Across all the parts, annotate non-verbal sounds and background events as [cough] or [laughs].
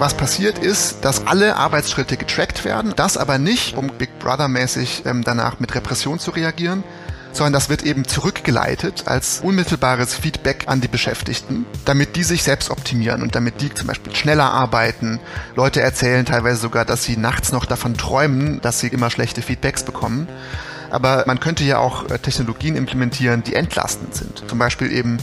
was passiert ist, dass alle Arbeitsschritte getrackt werden, das aber nicht, um Big Brother-mäßig ähm, danach mit Repression zu reagieren, sondern das wird eben zurückgeleitet als unmittelbares Feedback an die Beschäftigten, damit die sich selbst optimieren und damit die zum Beispiel schneller arbeiten. Leute erzählen teilweise sogar, dass sie nachts noch davon träumen, dass sie immer schlechte Feedbacks bekommen. Aber man könnte ja auch äh, Technologien implementieren, die entlastend sind. Zum Beispiel eben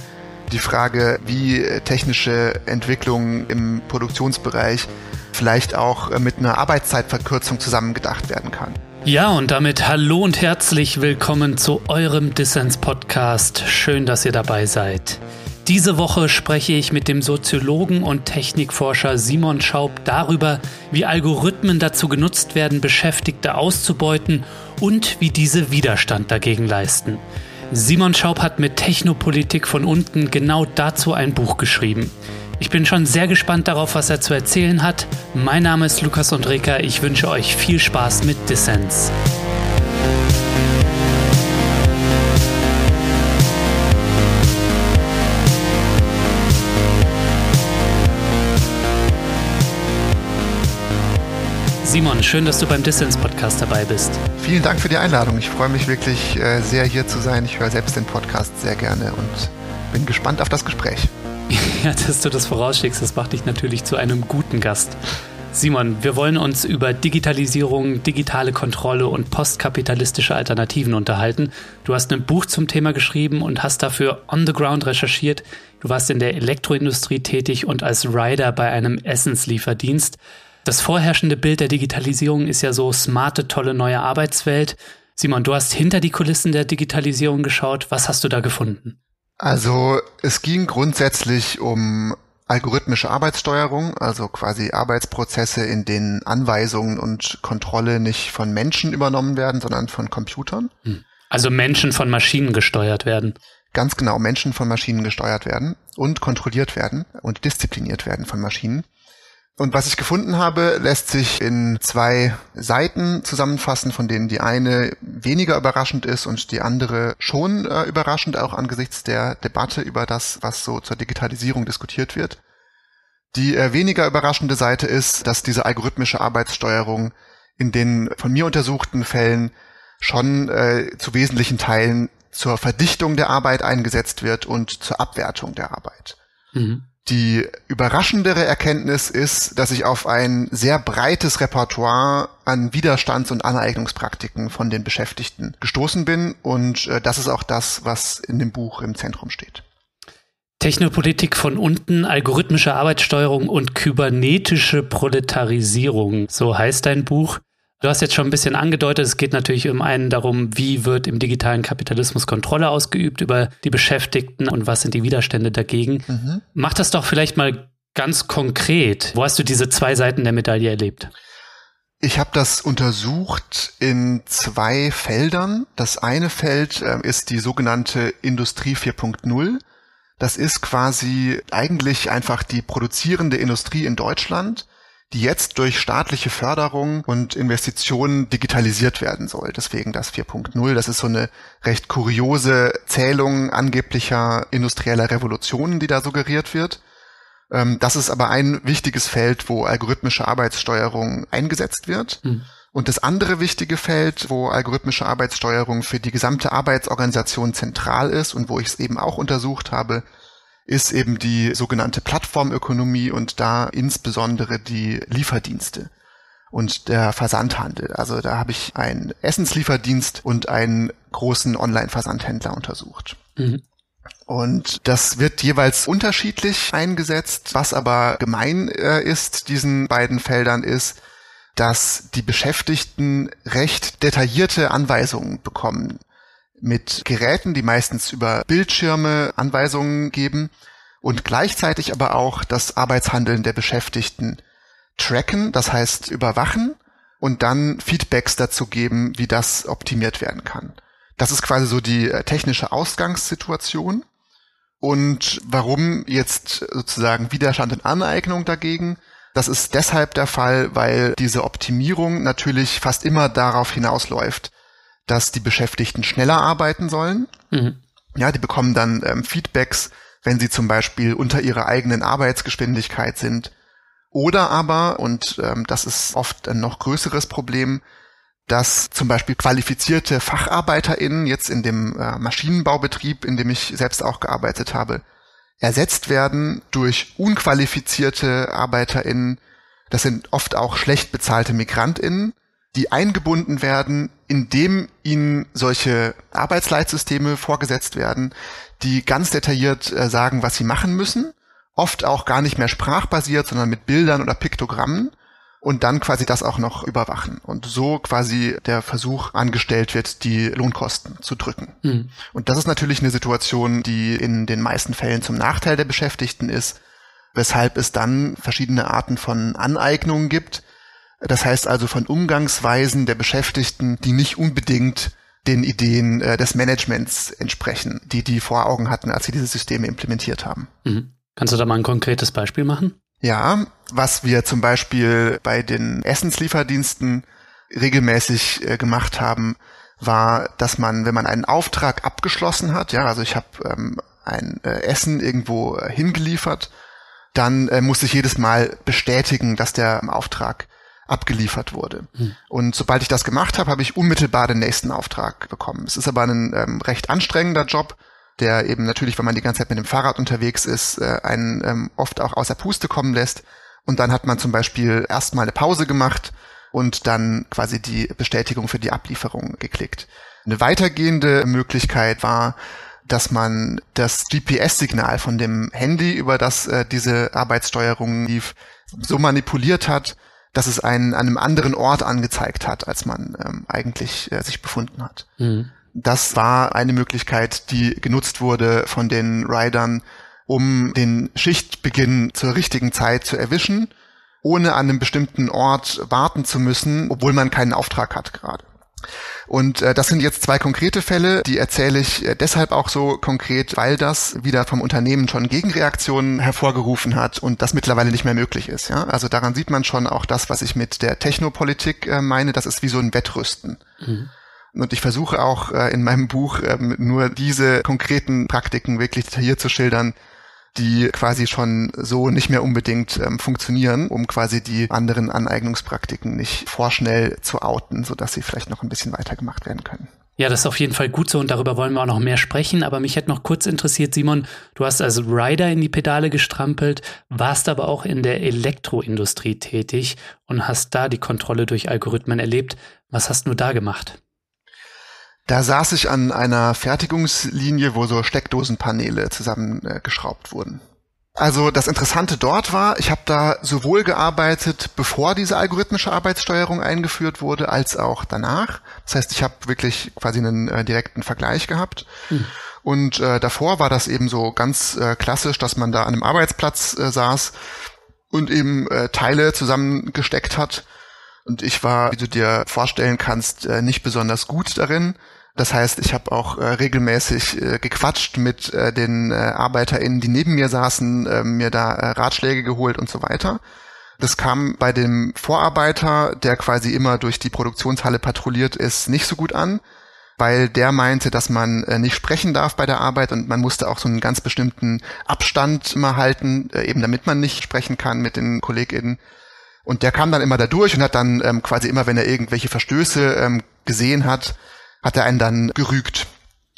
die Frage, wie äh, technische Entwicklungen im Produktionsbereich vielleicht auch äh, mit einer Arbeitszeitverkürzung zusammengedacht werden kann. Ja, und damit hallo und herzlich willkommen zu eurem Dissens-Podcast. Schön, dass ihr dabei seid. Diese Woche spreche ich mit dem Soziologen und Technikforscher Simon Schaub darüber, wie Algorithmen dazu genutzt werden, Beschäftigte auszubeuten und wie diese Widerstand dagegen leisten. Simon Schaub hat mit Technopolitik von unten genau dazu ein Buch geschrieben. Ich bin schon sehr gespannt darauf, was er zu erzählen hat. Mein Name ist Lukas Undreka. Ich wünsche euch viel Spaß mit Dissens. Simon, schön, dass du beim Dissens Podcast dabei bist. Vielen Dank für die Einladung. Ich freue mich wirklich äh, sehr hier zu sein. Ich höre selbst den Podcast sehr gerne und bin gespannt auf das Gespräch. [laughs] Ja, dass du das vorausschickst, das macht dich natürlich zu einem guten Gast. Simon, wir wollen uns über Digitalisierung, digitale Kontrolle und postkapitalistische Alternativen unterhalten. Du hast ein Buch zum Thema geschrieben und hast dafür on the ground recherchiert. Du warst in der Elektroindustrie tätig und als Rider bei einem Essenslieferdienst. Das vorherrschende Bild der Digitalisierung ist ja so smarte, tolle neue Arbeitswelt. Simon, du hast hinter die Kulissen der Digitalisierung geschaut. Was hast du da gefunden? Also es ging grundsätzlich um algorithmische Arbeitssteuerung, also quasi Arbeitsprozesse, in denen Anweisungen und Kontrolle nicht von Menschen übernommen werden, sondern von Computern. Hm. Also Menschen von Maschinen gesteuert werden. Ganz genau, Menschen von Maschinen gesteuert werden und kontrolliert werden und diszipliniert werden von Maschinen. Und was ich gefunden habe, lässt sich in zwei Seiten zusammenfassen, von denen die eine weniger überraschend ist und die andere schon äh, überraschend, auch angesichts der Debatte über das, was so zur Digitalisierung diskutiert wird. Die äh, weniger überraschende Seite ist, dass diese algorithmische Arbeitssteuerung in den von mir untersuchten Fällen schon äh, zu wesentlichen Teilen zur Verdichtung der Arbeit eingesetzt wird und zur Abwertung der Arbeit. Mhm. Die überraschendere Erkenntnis ist, dass ich auf ein sehr breites Repertoire an Widerstands- und Aneignungspraktiken von den Beschäftigten gestoßen bin und äh, das ist auch das, was in dem Buch im Zentrum steht. Technopolitik von unten, algorithmische Arbeitssteuerung und kybernetische Proletarisierung, so heißt dein Buch. Du hast jetzt schon ein bisschen angedeutet, es geht natürlich um einen darum, wie wird im digitalen Kapitalismus Kontrolle ausgeübt über die Beschäftigten und was sind die Widerstände dagegen. Mhm. Mach das doch vielleicht mal ganz konkret. Wo hast du diese zwei Seiten der Medaille erlebt? Ich habe das untersucht in zwei Feldern. Das eine Feld äh, ist die sogenannte Industrie 4.0. Das ist quasi eigentlich einfach die produzierende Industrie in Deutschland die jetzt durch staatliche Förderung und Investitionen digitalisiert werden soll. Deswegen das 4.0. Das ist so eine recht kuriose Zählung angeblicher industrieller Revolutionen, die da suggeriert wird. Ähm, das ist aber ein wichtiges Feld, wo algorithmische Arbeitssteuerung eingesetzt wird. Mhm. Und das andere wichtige Feld, wo algorithmische Arbeitssteuerung für die gesamte Arbeitsorganisation zentral ist und wo ich es eben auch untersucht habe, ist eben die sogenannte Plattformökonomie und da insbesondere die Lieferdienste und der Versandhandel. Also da habe ich einen Essenslieferdienst und einen großen Online-Versandhändler untersucht. Mhm. Und das wird jeweils unterschiedlich eingesetzt. Was aber gemein äh, ist diesen beiden Feldern ist, dass die Beschäftigten recht detaillierte Anweisungen bekommen mit Geräten, die meistens über Bildschirme Anweisungen geben und gleichzeitig aber auch das Arbeitshandeln der Beschäftigten tracken, das heißt überwachen und dann Feedbacks dazu geben, wie das optimiert werden kann. Das ist quasi so die äh, technische Ausgangssituation. Und warum jetzt sozusagen Widerstand und Aneignung dagegen? Das ist deshalb der Fall, weil diese Optimierung natürlich fast immer darauf hinausläuft, dass die Beschäftigten schneller arbeiten sollen. Mhm. Ja, die bekommen dann ähm, Feedbacks, wenn sie zum Beispiel unter ihrer eigenen Arbeitsgeschwindigkeit sind Oder aber, und ähm, das ist oft ein noch größeres Problem, dass zum Beispiel qualifizierte FacharbeiterInnen jetzt in dem äh, Maschinenbaubetrieb, in dem ich selbst auch gearbeitet habe, ersetzt werden durch unqualifizierte ArbeiterInnen. Das sind oft auch schlecht bezahlte MigrantInnen, die eingebunden werden, indem ihnen solche Arbeitsleitsysteme vorgesetzt werden, die ganz detailliert äh, sagen, was sie machen müssen. Oft auch gar nicht mehr sprachbasiert, sondern mit Bildern oder Piktogrammen und dann quasi das auch noch überwachen und so quasi der Versuch angestellt wird, die Lohnkosten zu drücken. Mhm. Und das ist natürlich eine Situation, die in den meisten Fällen zum Nachteil der Beschäftigten ist, weshalb es dann verschiedene Arten von Aneignungen gibt. Das heißt also von Umgangsweisen der Beschäftigten, die nicht unbedingt den Ideen äh, des Managements entsprechen, die die vor Augen hatten, als sie diese Systeme implementiert haben. Mhm. Kannst du da mal ein konkretes Beispiel machen? Ja, was wir zum Beispiel bei den Essenslieferdiensten regelmäßig äh, gemacht haben, war, dass man, wenn man einen Auftrag abgeschlossen hat, ja, also ich habe ähm, ein äh, Essen irgendwo äh, hingeliefert, dann äh, muss ich jedes Mal bestätigen, dass der Auftrag abgeliefert wurde. Hm. Und sobald ich das gemacht habe, habe ich unmittelbar den nächsten Auftrag bekommen. Es ist aber ein ähm, recht anstrengender Job, der eben natürlich, wenn man die ganze Zeit mit dem Fahrrad unterwegs ist, äh, einen ähm, oft auch außer Puste kommen lässt. Und dann hat man zum Beispiel erstmal eine Pause gemacht und dann quasi die Bestätigung für die Ablieferung geklickt. Eine weitergehende Möglichkeit war, dass man das GPS-Signal von dem Handy, über das äh, diese Arbeitssteuerung lief, so manipuliert hat, dass es einen an einem anderen Ort angezeigt hat, als man ähm, eigentlich äh, sich befunden hat. Mhm. Das war eine Möglichkeit, die genutzt wurde von den Riders, um den Schichtbeginn zur richtigen Zeit zu erwischen, ohne an einem bestimmten Ort warten zu müssen, obwohl man keinen Auftrag hat gerade. Und äh, das sind jetzt zwei konkrete Fälle, die erzähle ich äh, deshalb auch so konkret, weil das wieder vom Unternehmen schon Gegenreaktionen hervorgerufen hat und das mittlerweile nicht mehr möglich ist. Ja? Also daran sieht man schon auch das, was ich mit der Technopolitik äh, meine, das ist wie so ein Wettrüsten. Mhm. Und ich versuche auch äh, in meinem Buch ähm, nur diese konkreten Praktiken wirklich detailliert zu schildern, die quasi schon so nicht mehr unbedingt ähm, funktionieren, um quasi die anderen Aneignungspraktiken nicht vorschnell zu outen, sodass sie vielleicht noch ein bisschen weiter gemacht werden können. Ja, das ist auf jeden Fall gut so und darüber wollen wir auch noch mehr sprechen. Aber mich hätte noch kurz interessiert, Simon, du hast als Rider in die Pedale gestrampelt, warst aber auch in der Elektroindustrie tätig und hast da die Kontrolle durch Algorithmen erlebt. Was hast du da gemacht? Da saß ich an einer Fertigungslinie, wo so Steckdosenpaneele zusammengeschraubt äh, wurden. Also das Interessante dort war, ich habe da sowohl gearbeitet, bevor diese algorithmische Arbeitssteuerung eingeführt wurde, als auch danach. Das heißt, ich habe wirklich quasi einen äh, direkten Vergleich gehabt. Hm. Und äh, davor war das eben so ganz äh, klassisch, dass man da an einem Arbeitsplatz äh, saß und eben äh, Teile zusammengesteckt hat. Und ich war, wie du dir vorstellen kannst, nicht besonders gut darin. Das heißt, ich habe auch äh, regelmäßig äh, gequatscht mit äh, den äh, ArbeiterInnen, die neben mir saßen, äh, mir da äh, Ratschläge geholt und so weiter. Das kam bei dem Vorarbeiter, der quasi immer durch die Produktionshalle patrouilliert ist, nicht so gut an, weil der meinte, dass man äh, nicht sprechen darf bei der Arbeit und man musste auch so einen ganz bestimmten Abstand immer halten, äh, eben damit man nicht sprechen kann mit den KollegInnen. Und der kam dann immer da durch und hat dann ähm, quasi immer, wenn er irgendwelche Verstöße ähm, gesehen hat, hat er einen dann gerügt.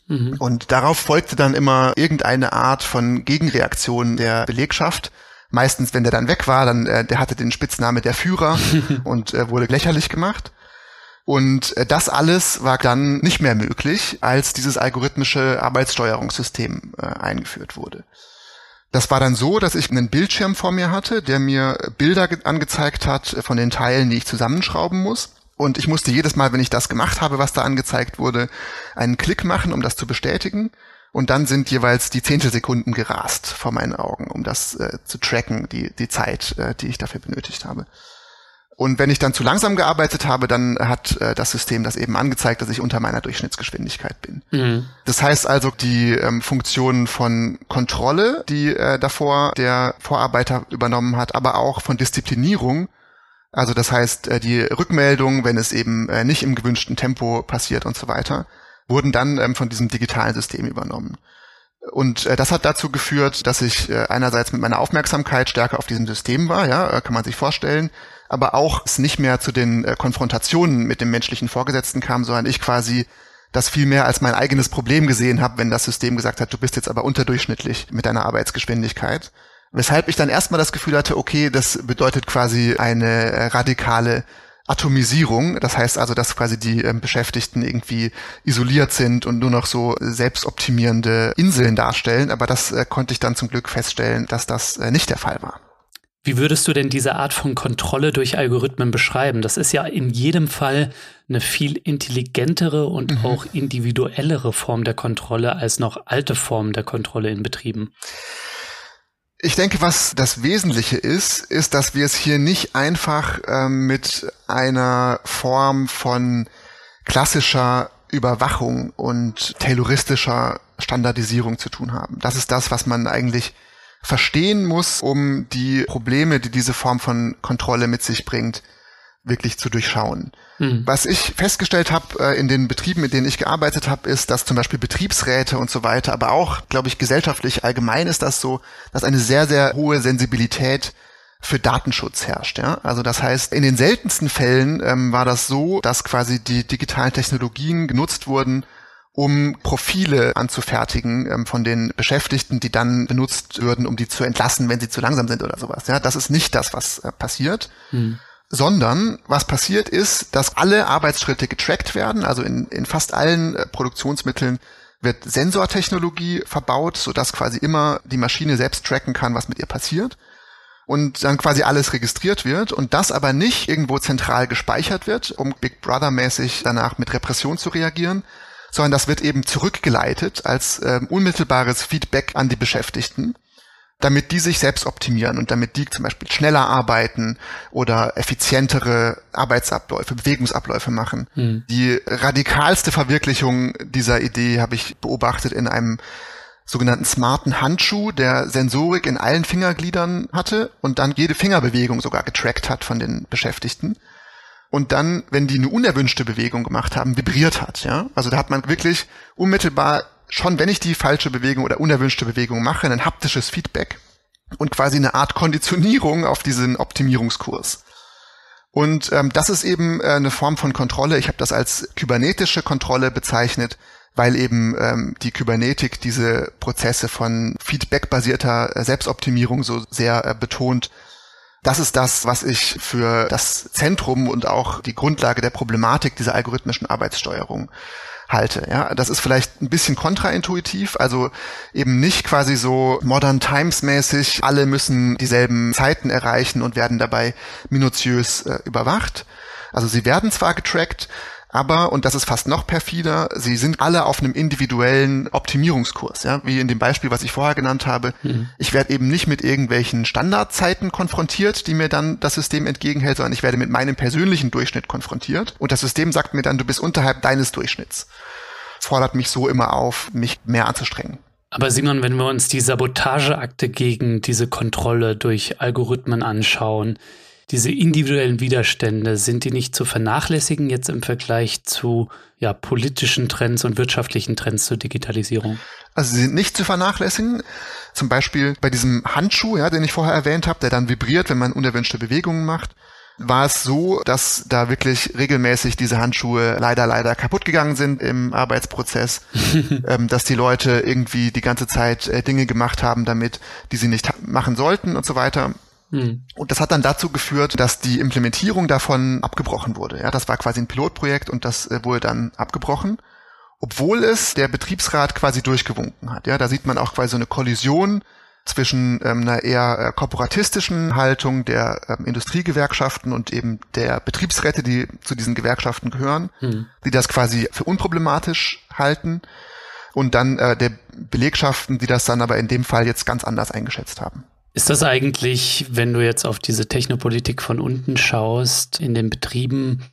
Mhm. Und darauf folgte dann immer irgendeine Art von Gegenreaktion der Belegschaft. Meistens, wenn der dann weg war, dann äh, der hatte den Spitzname der Führer [laughs] und äh, wurde lächerlich gemacht. Und äh, das alles war dann nicht mehr möglich, als dieses algorithmische Arbeitssteuerungssystem äh, eingeführt wurde. Das war dann so, dass ich einen Bildschirm vor mir hatte, der mir Bilder angezeigt hat von den Teilen, die ich zusammenschrauben muss. Und ich musste jedes Mal, wenn ich das gemacht habe, was da angezeigt wurde, einen Klick machen, um das zu bestätigen. Und dann sind jeweils die Zehntelsekunden gerast vor meinen Augen, um das äh, zu tracken, die, die Zeit, äh, die ich dafür benötigt habe. Und wenn ich dann zu langsam gearbeitet habe, dann hat äh, das System das eben angezeigt, dass ich unter meiner Durchschnittsgeschwindigkeit bin. Mhm. Das heißt also, die ähm, Funktionen von Kontrolle, die äh, davor der Vorarbeiter übernommen hat, aber auch von Disziplinierung, also das heißt, äh, die Rückmeldungen, wenn es eben äh, nicht im gewünschten Tempo passiert und so weiter, wurden dann ähm, von diesem digitalen System übernommen. Und äh, das hat dazu geführt, dass ich einerseits mit meiner Aufmerksamkeit stärker auf diesem System war, ja, kann man sich vorstellen, aber auch es nicht mehr zu den Konfrontationen mit dem menschlichen Vorgesetzten kam, sondern ich quasi das viel mehr als mein eigenes Problem gesehen habe, wenn das System gesagt hat, du bist jetzt aber unterdurchschnittlich mit deiner Arbeitsgeschwindigkeit. Weshalb ich dann erstmal das Gefühl hatte, okay, das bedeutet quasi eine äh, radikale Atomisierung. Das heißt also, dass quasi die äh, Beschäftigten irgendwie isoliert sind und nur noch so selbstoptimierende Inseln darstellen. Aber das äh, konnte ich dann zum Glück feststellen, dass das äh, nicht der Fall war. Wie würdest du denn diese Art von Kontrolle durch Algorithmen beschreiben? Das ist ja in jedem Fall eine viel intelligentere und mhm. auch individuellere Form der Kontrolle als noch alte Formen der Kontrolle in Betrieben. Ich denke, was das Wesentliche ist, ist, dass wir es hier nicht einfach ähm, mit einer Form von klassischer Überwachung und tayloristischer Standardisierung zu tun haben. Das ist das, was man eigentlich verstehen muss, um die Probleme, die diese Form von Kontrolle mit sich bringt, wirklich zu durchschauen. Mhm. Was ich festgestellt habe äh, in den Betrieben, in denen ich gearbeitet habe, ist, dass zum Beispiel Betriebsräte und so weiter, aber auch, glaube ich, gesellschaftlich allgemein ist das so, dass eine sehr, sehr hohe Sensibilität für Datenschutz herrscht. Ja? Also das heißt, in den seltensten Fällen ähm, war das so, dass quasi die digitalen Technologien genutzt wurden, um Profile anzufertigen ähm, von den Beschäftigten, die dann benutzt würden, um die zu entlassen, wenn sie zu langsam sind oder sowas. Ja, das ist nicht das, was äh, passiert. Hm sondern was passiert ist, dass alle Arbeitsschritte getrackt werden. Also in, in fast allen äh, Produktionsmitteln wird Sensortechnologie verbaut, sodass quasi immer die Maschine selbst tracken kann, was mit ihr passiert. Und dann quasi alles registriert wird und das aber nicht irgendwo zentral gespeichert wird, um Big Brother mäßig danach mit Repression zu reagieren, sondern das wird eben zurückgeleitet als äh, unmittelbares Feedback an die Beschäftigten damit die sich selbst optimieren und damit die zum Beispiel schneller arbeiten oder effizientere Arbeitsabläufe, Bewegungsabläufe machen. Hm. Die radikalste Verwirklichung dieser Idee habe ich beobachtet in einem sogenannten smarten Handschuh, der Sensorik in allen Fingergliedern hatte und dann jede Fingerbewegung sogar getrackt hat von den Beschäftigten. Und dann, wenn die eine unerwünschte Bewegung gemacht haben, vibriert hat, ja. Also da hat man wirklich unmittelbar schon, wenn ich die falsche Bewegung oder unerwünschte Bewegung mache, ein haptisches Feedback und quasi eine Art Konditionierung auf diesen Optimierungskurs. Und ähm, das ist eben äh, eine Form von Kontrolle. Ich habe das als kybernetische Kontrolle bezeichnet, weil eben ähm, die Kybernetik diese Prozesse von feedbackbasierter äh, Selbstoptimierung so sehr äh, betont. Das ist das, was ich für das Zentrum und auch die Grundlage der Problematik dieser algorithmischen Arbeitssteuerung halte. Ja, das ist vielleicht ein bisschen kontraintuitiv, also eben nicht quasi so Modern Times mäßig, alle müssen dieselben Zeiten erreichen und werden dabei minutiös äh, überwacht. Also sie werden zwar getrackt, aber, und das ist fast noch perfider, sie sind alle auf einem individuellen Optimierungskurs, ja, wie in dem Beispiel, was ich vorher genannt habe. Mhm. Ich werde eben nicht mit irgendwelchen Standardzeiten konfrontiert, die mir dann das System entgegenhält, sondern ich werde mit meinem persönlichen Durchschnitt konfrontiert. Und das System sagt mir dann, du bist unterhalb deines Durchschnitts. Fordert mich so immer auf, mich mehr anzustrengen. Aber Simon, wenn wir uns die Sabotageakte gegen diese Kontrolle durch Algorithmen anschauen, diese individuellen Widerstände, sind die nicht zu vernachlässigen jetzt im Vergleich zu ja, politischen Trends und wirtschaftlichen Trends zur Digitalisierung? Also sie sind nicht zu vernachlässigen. Zum Beispiel bei diesem Handschuh, ja, den ich vorher erwähnt habe, der dann vibriert, wenn man unerwünschte Bewegungen macht, war es so, dass da wirklich regelmäßig diese Handschuhe leider, leider kaputt gegangen sind im Arbeitsprozess, [laughs] ähm, dass die Leute irgendwie die ganze Zeit äh, Dinge gemacht haben damit, die sie nicht machen sollten und so weiter. Hm. Und das hat dann dazu geführt, dass die Implementierung davon abgebrochen wurde. Ja, das war quasi ein Pilotprojekt und das äh, wurde dann abgebrochen, obwohl es der Betriebsrat quasi durchgewunken hat. Ja, da sieht man auch quasi so eine Kollision zwischen ähm, einer eher äh, korporatistischen Haltung der ähm, Industriegewerkschaften und eben der Betriebsräte, die zu diesen Gewerkschaften gehören, hm. die das quasi für unproblematisch halten und dann äh, der Belegschaften, die das dann aber in dem Fall jetzt ganz anders eingeschätzt haben. Ist das eigentlich, wenn du jetzt auf diese Technopolitik von unten schaust, in den Betrieben,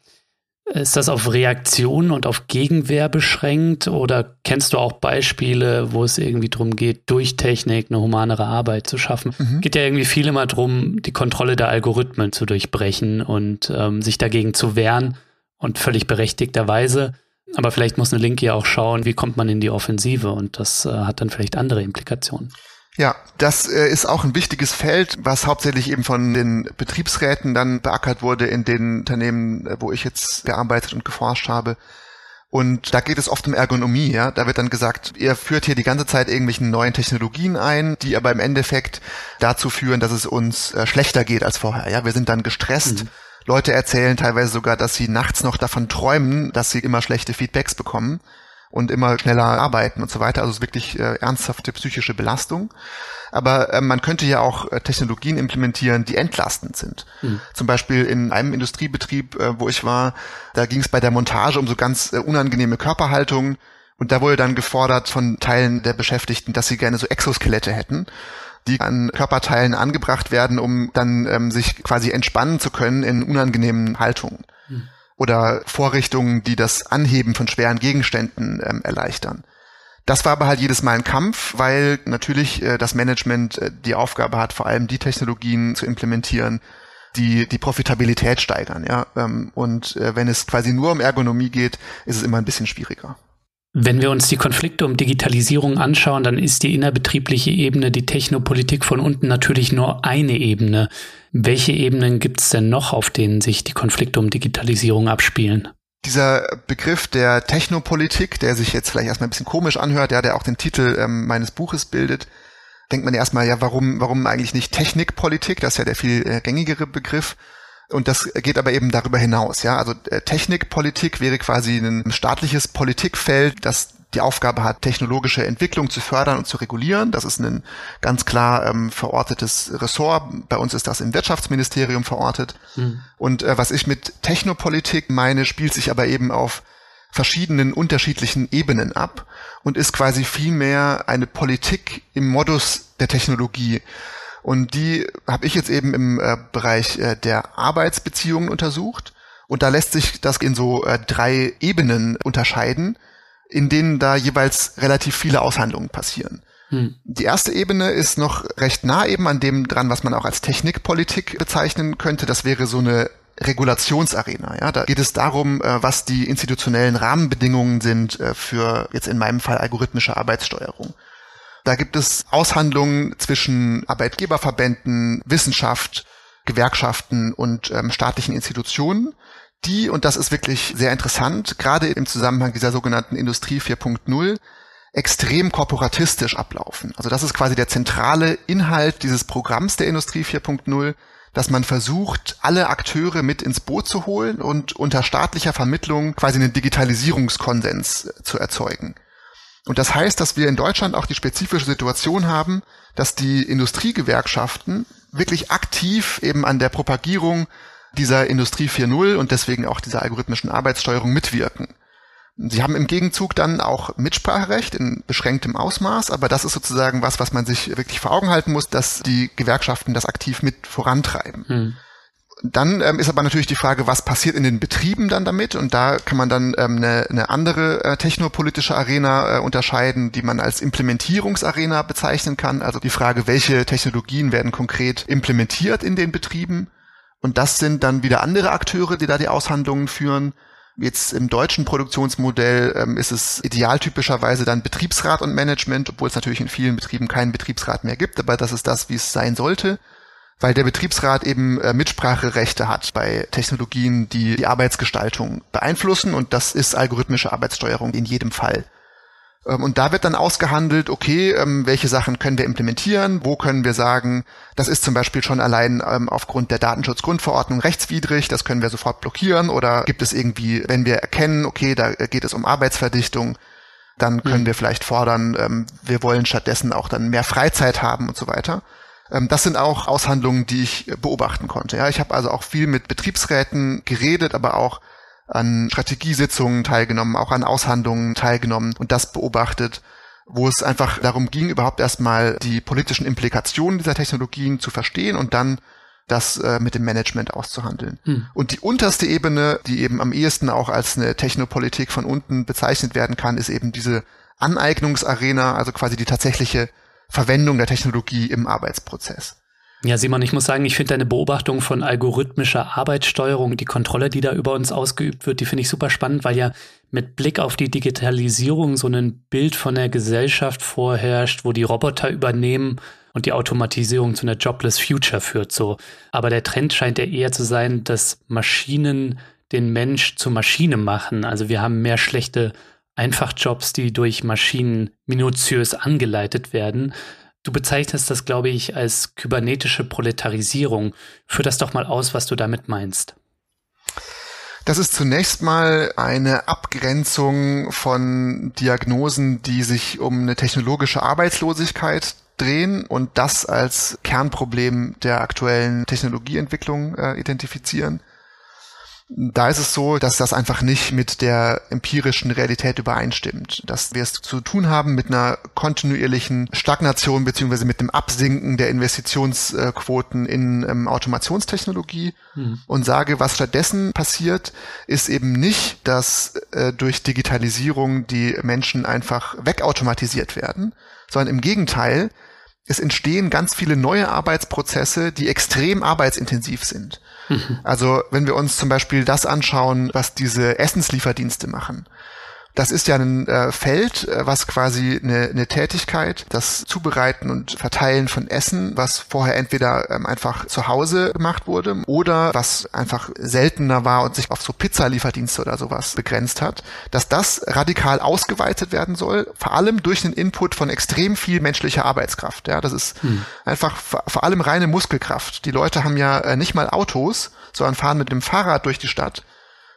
ist das auf Reaktion und auf Gegenwehr beschränkt oder kennst du auch Beispiele, wo es irgendwie darum geht, durch Technik eine humanere Arbeit zu schaffen? Mhm. Geht ja irgendwie viel immer darum, die Kontrolle der Algorithmen zu durchbrechen und ähm, sich dagegen zu wehren und völlig berechtigterweise. Aber vielleicht muss eine Linke ja auch schauen, wie kommt man in die Offensive und das äh, hat dann vielleicht andere Implikationen. Ja, das äh, ist auch ein wichtiges Feld, was hauptsächlich eben von den Betriebsräten dann beackert wurde in den Unternehmen, äh, wo ich jetzt gearbeitet und geforscht habe. Und da geht es oft um Ergonomie, ja. Da wird dann gesagt, ihr führt hier die ganze Zeit irgendwelchen neuen Technologien ein, die aber im Endeffekt dazu führen, dass es uns äh, schlechter geht als vorher. Ja, wir sind dann gestresst. Mhm. Leute erzählen teilweise sogar, dass sie nachts noch davon träumen, dass sie immer schlechte Feedbacks bekommen und immer schneller arbeiten und so weiter. Also es ist wirklich äh, ernsthafte psychische Belastung. Aber äh, man könnte ja auch äh, Technologien implementieren, die entlastend sind. Mhm. Zum Beispiel in einem Industriebetrieb, äh, wo ich war, da ging es bei der Montage um so ganz äh, unangenehme Körperhaltung. Und da wurde dann gefordert von Teilen der Beschäftigten, dass sie gerne so Exoskelette hätten die an Körperteilen angebracht werden, um dann ähm, sich quasi entspannen zu können in unangenehmen Haltungen. Oder Vorrichtungen, die das Anheben von schweren Gegenständen ähm, erleichtern. Das war aber halt jedes Mal ein Kampf, weil natürlich äh, das Management äh, die Aufgabe hat, vor allem die Technologien zu implementieren, die die Profitabilität steigern. Ja? Ähm, und äh, wenn es quasi nur um Ergonomie geht, ist es immer ein bisschen schwieriger. Wenn wir uns die Konflikte um Digitalisierung anschauen, dann ist die innerbetriebliche Ebene, die Technopolitik von unten natürlich nur eine Ebene. Welche Ebenen gibt es denn noch, auf denen sich die Konflikte um Digitalisierung abspielen? Dieser Begriff der Technopolitik, der sich jetzt vielleicht erstmal ein bisschen komisch anhört, ja, der auch den Titel ähm, meines Buches bildet, denkt man erstmal, ja, warum, warum eigentlich nicht Technikpolitik? Das ist ja der viel äh, gängigere Begriff. Und das geht aber eben darüber hinaus, ja. Also äh, Technikpolitik wäre quasi ein staatliches Politikfeld, das die Aufgabe hat, technologische Entwicklung zu fördern und zu regulieren. Das ist ein ganz klar ähm, verortetes Ressort. Bei uns ist das im Wirtschaftsministerium verortet. Mhm. Und äh, was ich mit Technopolitik meine, spielt sich aber eben auf verschiedenen unterschiedlichen Ebenen ab und ist quasi vielmehr eine Politik im Modus der Technologie. Und die habe ich jetzt eben im äh, Bereich äh, der Arbeitsbeziehungen untersucht. Und da lässt sich das in so äh, drei Ebenen unterscheiden, in denen da jeweils relativ viele Aushandlungen passieren. Hm. Die erste Ebene ist noch recht nah eben an dem dran, was man auch als Technikpolitik bezeichnen könnte. Das wäre so eine Regulationsarena. Ja, da geht es darum, äh, was die institutionellen Rahmenbedingungen sind äh, für jetzt in meinem Fall algorithmische Arbeitssteuerung. Da gibt es Aushandlungen zwischen Arbeitgeberverbänden, Wissenschaft, Gewerkschaften und ähm, staatlichen Institutionen, die, und das ist wirklich sehr interessant, gerade im Zusammenhang dieser sogenannten Industrie 4.0, extrem korporatistisch ablaufen. Also das ist quasi der zentrale Inhalt dieses Programms der Industrie 4.0, dass man versucht, alle Akteure mit ins Boot zu holen und unter staatlicher Vermittlung quasi einen Digitalisierungskonsens zu erzeugen. Und das heißt, dass wir in Deutschland auch die spezifische Situation haben, dass die Industriegewerkschaften wirklich aktiv eben an der Propagierung dieser Industrie 4.0 und deswegen auch dieser algorithmischen Arbeitssteuerung mitwirken. Sie haben im Gegenzug dann auch Mitspracherecht in beschränktem Ausmaß, aber das ist sozusagen was, was man sich wirklich vor Augen halten muss, dass die Gewerkschaften das aktiv mit vorantreiben. Hm. Dann ähm, ist aber natürlich die Frage, was passiert in den Betrieben dann damit? Und da kann man dann ähm, eine, eine andere äh, technopolitische Arena äh, unterscheiden, die man als Implementierungsarena bezeichnen kann. Also die Frage, welche Technologien werden konkret implementiert in den Betrieben? Und das sind dann wieder andere Akteure, die da die Aushandlungen führen. Jetzt im deutschen Produktionsmodell ähm, ist es idealtypischerweise dann Betriebsrat und Management, obwohl es natürlich in vielen Betrieben keinen Betriebsrat mehr gibt, aber das ist das, wie es sein sollte weil der Betriebsrat eben äh, Mitspracherechte hat bei Technologien, die die Arbeitsgestaltung beeinflussen und das ist algorithmische Arbeitssteuerung in jedem Fall. Ähm, und da wird dann ausgehandelt, okay, ähm, welche Sachen können wir implementieren, wo können wir sagen, das ist zum Beispiel schon allein ähm, aufgrund der Datenschutzgrundverordnung rechtswidrig, das können wir sofort blockieren oder gibt es irgendwie, wenn wir erkennen, okay, da geht es um Arbeitsverdichtung, dann können mhm. wir vielleicht fordern, wir wollen stattdessen auch dann mehr Freizeit haben und so weiter. Das sind auch Aushandlungen, die ich beobachten konnte. Ja, ich habe also auch viel mit Betriebsräten geredet, aber auch an Strategiesitzungen teilgenommen, auch an Aushandlungen teilgenommen und das beobachtet, wo es einfach darum ging, überhaupt erstmal die politischen Implikationen dieser Technologien zu verstehen und dann das äh, mit dem Management auszuhandeln. Hm. Und die unterste Ebene, die eben am ehesten auch als eine Technopolitik von unten bezeichnet werden kann, ist eben diese Aneignungsarena, also quasi die tatsächliche Verwendung der Technologie im Arbeitsprozess. Ja, Simon, ich muss sagen, ich finde deine Beobachtung von algorithmischer Arbeitssteuerung, die Kontrolle, die da über uns ausgeübt wird, die finde ich super spannend, weil ja mit Blick auf die Digitalisierung so ein Bild von der Gesellschaft vorherrscht, wo die Roboter übernehmen und die Automatisierung zu einer Jobless Future führt so. Aber der Trend scheint ja eher zu sein, dass Maschinen den Mensch zur Maschine machen. Also wir haben mehr schlechte Einfachjobs, die durch Maschinen minutiös angeleitet werden. Du bezeichnest das, glaube ich, als kybernetische Proletarisierung. Führ das doch mal aus, was du damit meinst. Das ist zunächst mal eine Abgrenzung von Diagnosen, die sich um eine technologische Arbeitslosigkeit drehen und das als Kernproblem der aktuellen Technologieentwicklung äh, identifizieren. Da ist es so, dass das einfach nicht mit der empirischen Realität übereinstimmt. Dass wir es zu tun haben mit einer kontinuierlichen Stagnation beziehungsweise mit dem Absinken der Investitionsquoten in ähm, Automationstechnologie mhm. und sage, was stattdessen passiert, ist eben nicht, dass äh, durch Digitalisierung die Menschen einfach wegautomatisiert werden, sondern im Gegenteil, es entstehen ganz viele neue Arbeitsprozesse, die extrem arbeitsintensiv sind. Also wenn wir uns zum Beispiel das anschauen, was diese Essenslieferdienste machen. Das ist ja ein äh, Feld, äh, was quasi eine, eine Tätigkeit, das Zubereiten und Verteilen von Essen, was vorher entweder ähm, einfach zu Hause gemacht wurde oder was einfach seltener war und sich auf so Pizzalieferdienste oder sowas begrenzt hat, dass das radikal ausgeweitet werden soll, vor allem durch den Input von extrem viel menschlicher Arbeitskraft. Ja, das ist hm. einfach vor allem reine Muskelkraft. Die Leute haben ja äh, nicht mal Autos, sondern fahren mit dem Fahrrad durch die Stadt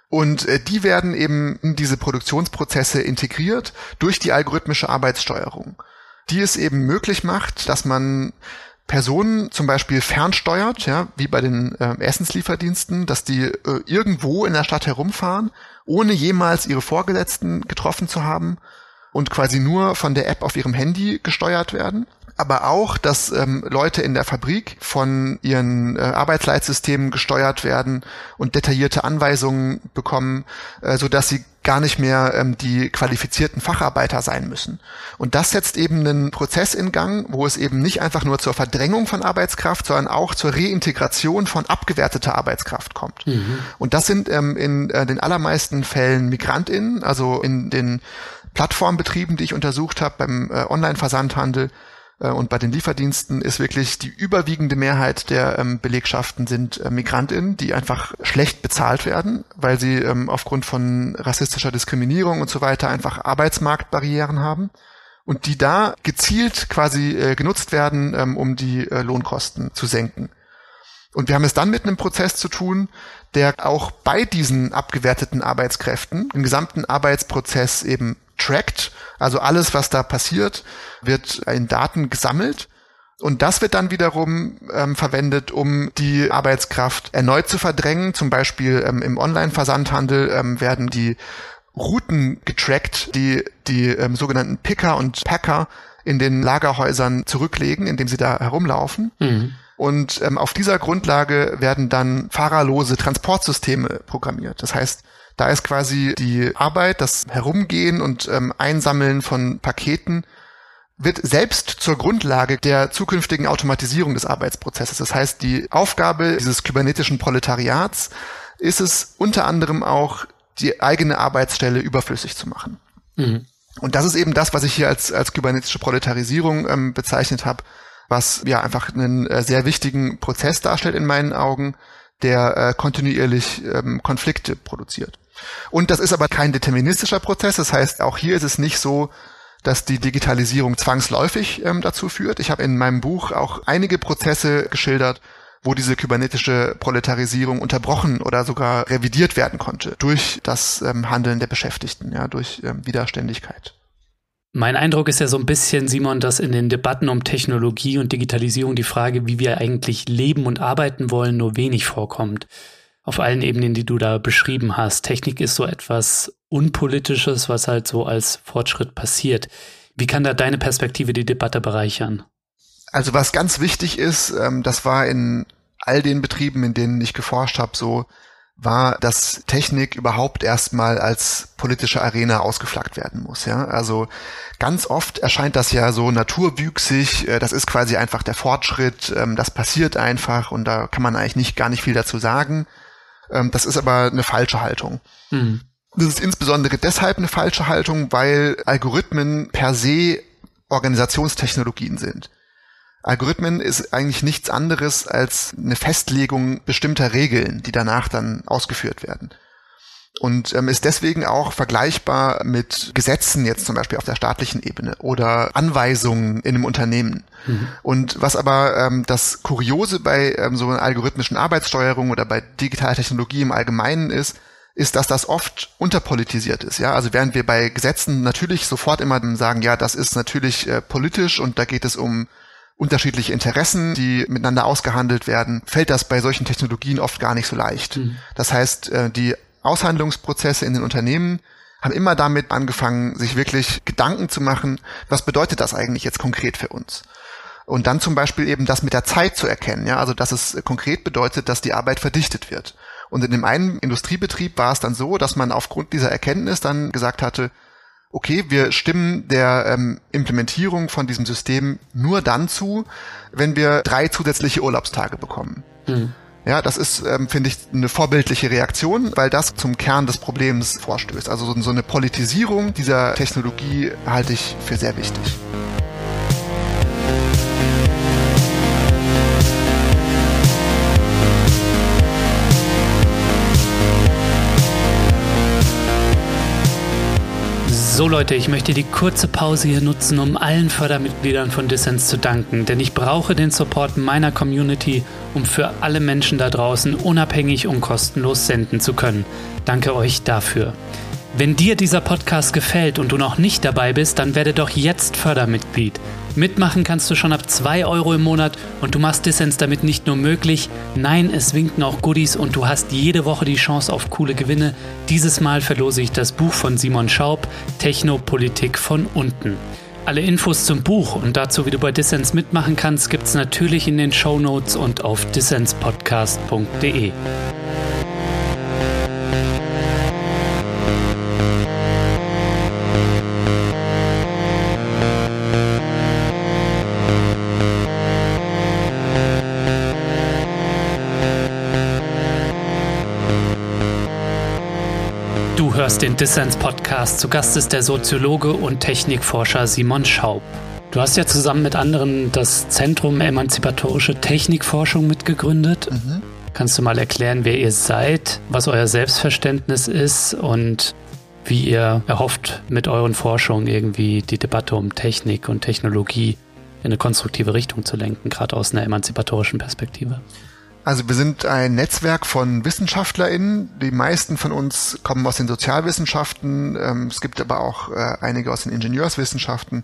und äh, die werden eben in diese Produktionsprozesse integriert durch die algorithmische Arbeitssteuerung, die es eben möglich macht, dass man Personen zum Beispiel fernsteuert, ja, wie bei den äh, Essenslieferdiensten, dass die äh, irgendwo in der Stadt herumfahren, ohne jemals ihre Vorgesetzten getroffen zu haben und quasi nur von der App auf ihrem Handy gesteuert werden aber auch, dass ähm, Leute in der Fabrik von ihren äh, Arbeitsleitsystemen gesteuert werden und detaillierte Anweisungen bekommen, äh, so dass sie gar nicht mehr ähm, die qualifizierten Facharbeiter sein müssen. Und das setzt eben einen Prozess in Gang, wo es eben nicht einfach nur zur Verdrängung von Arbeitskraft, sondern auch zur Reintegration von abgewerteter Arbeitskraft kommt. Mhm. Und das sind ähm, in äh, den allermeisten Fällen MigrantInnen, also in den Plattformbetrieben, die ich untersucht habe, beim äh, Online-Versandhandel, und bei den Lieferdiensten ist wirklich die überwiegende Mehrheit der ähm, Belegschaften sind äh, Migrantinnen, die einfach schlecht bezahlt werden, weil sie ähm, aufgrund von rassistischer Diskriminierung und so weiter einfach Arbeitsmarktbarrieren haben und die da gezielt quasi äh, genutzt werden, ähm, um die äh, Lohnkosten zu senken. Und wir haben es dann mit einem Prozess zu tun, der auch bei diesen abgewerteten Arbeitskräften den gesamten Arbeitsprozess eben trackt. Also alles, was da passiert, wird in Daten gesammelt. Und das wird dann wiederum ähm, verwendet, um die Arbeitskraft erneut zu verdrängen. Zum Beispiel ähm, im Online-Versandhandel ähm, werden die Routen getrackt, die die ähm, sogenannten Picker und Packer in den Lagerhäusern zurücklegen, indem sie da herumlaufen. Mhm. Und ähm, auf dieser Grundlage werden dann fahrerlose Transportsysteme programmiert. Das heißt, da ist quasi die Arbeit, das Herumgehen und ähm, Einsammeln von Paketen wird selbst zur Grundlage der zukünftigen Automatisierung des Arbeitsprozesses. Das heißt, die Aufgabe dieses kybernetischen Proletariats ist es unter anderem auch, die eigene Arbeitsstelle überflüssig zu machen. Mhm. Und das ist eben das, was ich hier als, als kybernetische Proletarisierung ähm, bezeichnet habe, was ja einfach einen äh, sehr wichtigen Prozess darstellt in meinen Augen, der äh, kontinuierlich ähm, Konflikte produziert. Und das ist aber kein deterministischer Prozess. Das heißt, auch hier ist es nicht so, dass die Digitalisierung zwangsläufig ähm, dazu führt. Ich habe in meinem Buch auch einige Prozesse geschildert, wo diese kybernetische Proletarisierung unterbrochen oder sogar revidiert werden konnte durch das ähm, Handeln der Beschäftigten, ja, durch ähm, Widerständigkeit. Mein Eindruck ist ja so ein bisschen, Simon, dass in den Debatten um Technologie und Digitalisierung die Frage, wie wir eigentlich leben und arbeiten wollen, nur wenig vorkommt auf allen Ebenen, die du da beschrieben hast. Technik ist so etwas Unpolitisches, was halt so als Fortschritt passiert. Wie kann da deine Perspektive die Debatte bereichern? Also was ganz wichtig ist, ähm, das war in all den Betrieben, in denen ich geforscht habe, so war, dass Technik überhaupt erstmal als politische Arena ausgeflaggt werden muss. Ja, also ganz oft erscheint das ja so naturwüchsig. Äh, das ist quasi einfach der Fortschritt. Ähm, das passiert einfach und da kann man eigentlich nicht gar nicht viel dazu sagen. Ähm, das ist aber eine falsche Haltung. Mhm. Das ist insbesondere deshalb eine falsche Haltung, weil Algorithmen per se Organisationstechnologien sind. Algorithmen ist eigentlich nichts anderes als eine Festlegung bestimmter Regeln, die danach dann ausgeführt werden. Und ähm, ist deswegen auch vergleichbar mit Gesetzen jetzt zum Beispiel auf der staatlichen Ebene oder Anweisungen in einem Unternehmen. Mhm. Und was aber ähm, das Kuriose bei ähm, so einer algorithmischen Arbeitssteuerung oder bei digitaler Technologie im Allgemeinen ist, ist, dass das oft unterpolitisiert ist. Ja, also während wir bei Gesetzen natürlich sofort immer sagen, ja, das ist natürlich äh, politisch und da geht es um unterschiedliche Interessen, die miteinander ausgehandelt werden, fällt das bei solchen Technologien oft gar nicht so leicht. Mhm. Das heißt, äh, die Aushandlungsprozesse in den Unternehmen haben immer damit angefangen, sich wirklich Gedanken zu machen, was bedeutet das eigentlich jetzt konkret für uns? Und dann zum Beispiel eben das mit der Zeit zu erkennen, ja, also dass es konkret bedeutet, dass die Arbeit verdichtet wird. Und in dem einen Industriebetrieb war es dann so, dass man aufgrund dieser Erkenntnis dann gesagt hatte, okay, wir stimmen der ähm, Implementierung von diesem System nur dann zu, wenn wir drei zusätzliche Urlaubstage bekommen. Mhm. Ja, das ist, ähm, finde ich, eine vorbildliche Reaktion, weil das zum Kern des Problems vorstößt. Also so, so eine Politisierung dieser Technologie halte ich für sehr wichtig. So Leute, ich möchte die kurze Pause hier nutzen, um allen Fördermitgliedern von Dissens zu danken, denn ich brauche den Support meiner Community, um für alle Menschen da draußen unabhängig und kostenlos senden zu können. Danke euch dafür. Wenn dir dieser Podcast gefällt und du noch nicht dabei bist, dann werde doch jetzt Fördermitglied. Mitmachen kannst du schon ab 2 Euro im Monat und du machst Dissens damit nicht nur möglich, nein, es winken auch Goodies und du hast jede Woche die Chance auf coole Gewinne. Dieses Mal verlose ich das Buch von Simon Schaub, Technopolitik von unten. Alle Infos zum Buch und dazu, wie du bei Dissens mitmachen kannst, gibt's natürlich in den Show Notes und auf dissenspodcast.de. hörst den Dissens Podcast. Zu Gast ist der Soziologe und Technikforscher Simon Schaub. Du hast ja zusammen mit anderen das Zentrum Emanzipatorische Technikforschung mitgegründet. Mhm. Kannst du mal erklären, wer ihr seid, was euer Selbstverständnis ist und wie ihr erhofft, mit euren Forschungen irgendwie die Debatte um Technik und Technologie in eine konstruktive Richtung zu lenken, gerade aus einer emanzipatorischen Perspektive? Also wir sind ein Netzwerk von WissenschaftlerInnen. Die meisten von uns kommen aus den Sozialwissenschaften. Ähm, es gibt aber auch äh, einige aus den Ingenieurswissenschaften.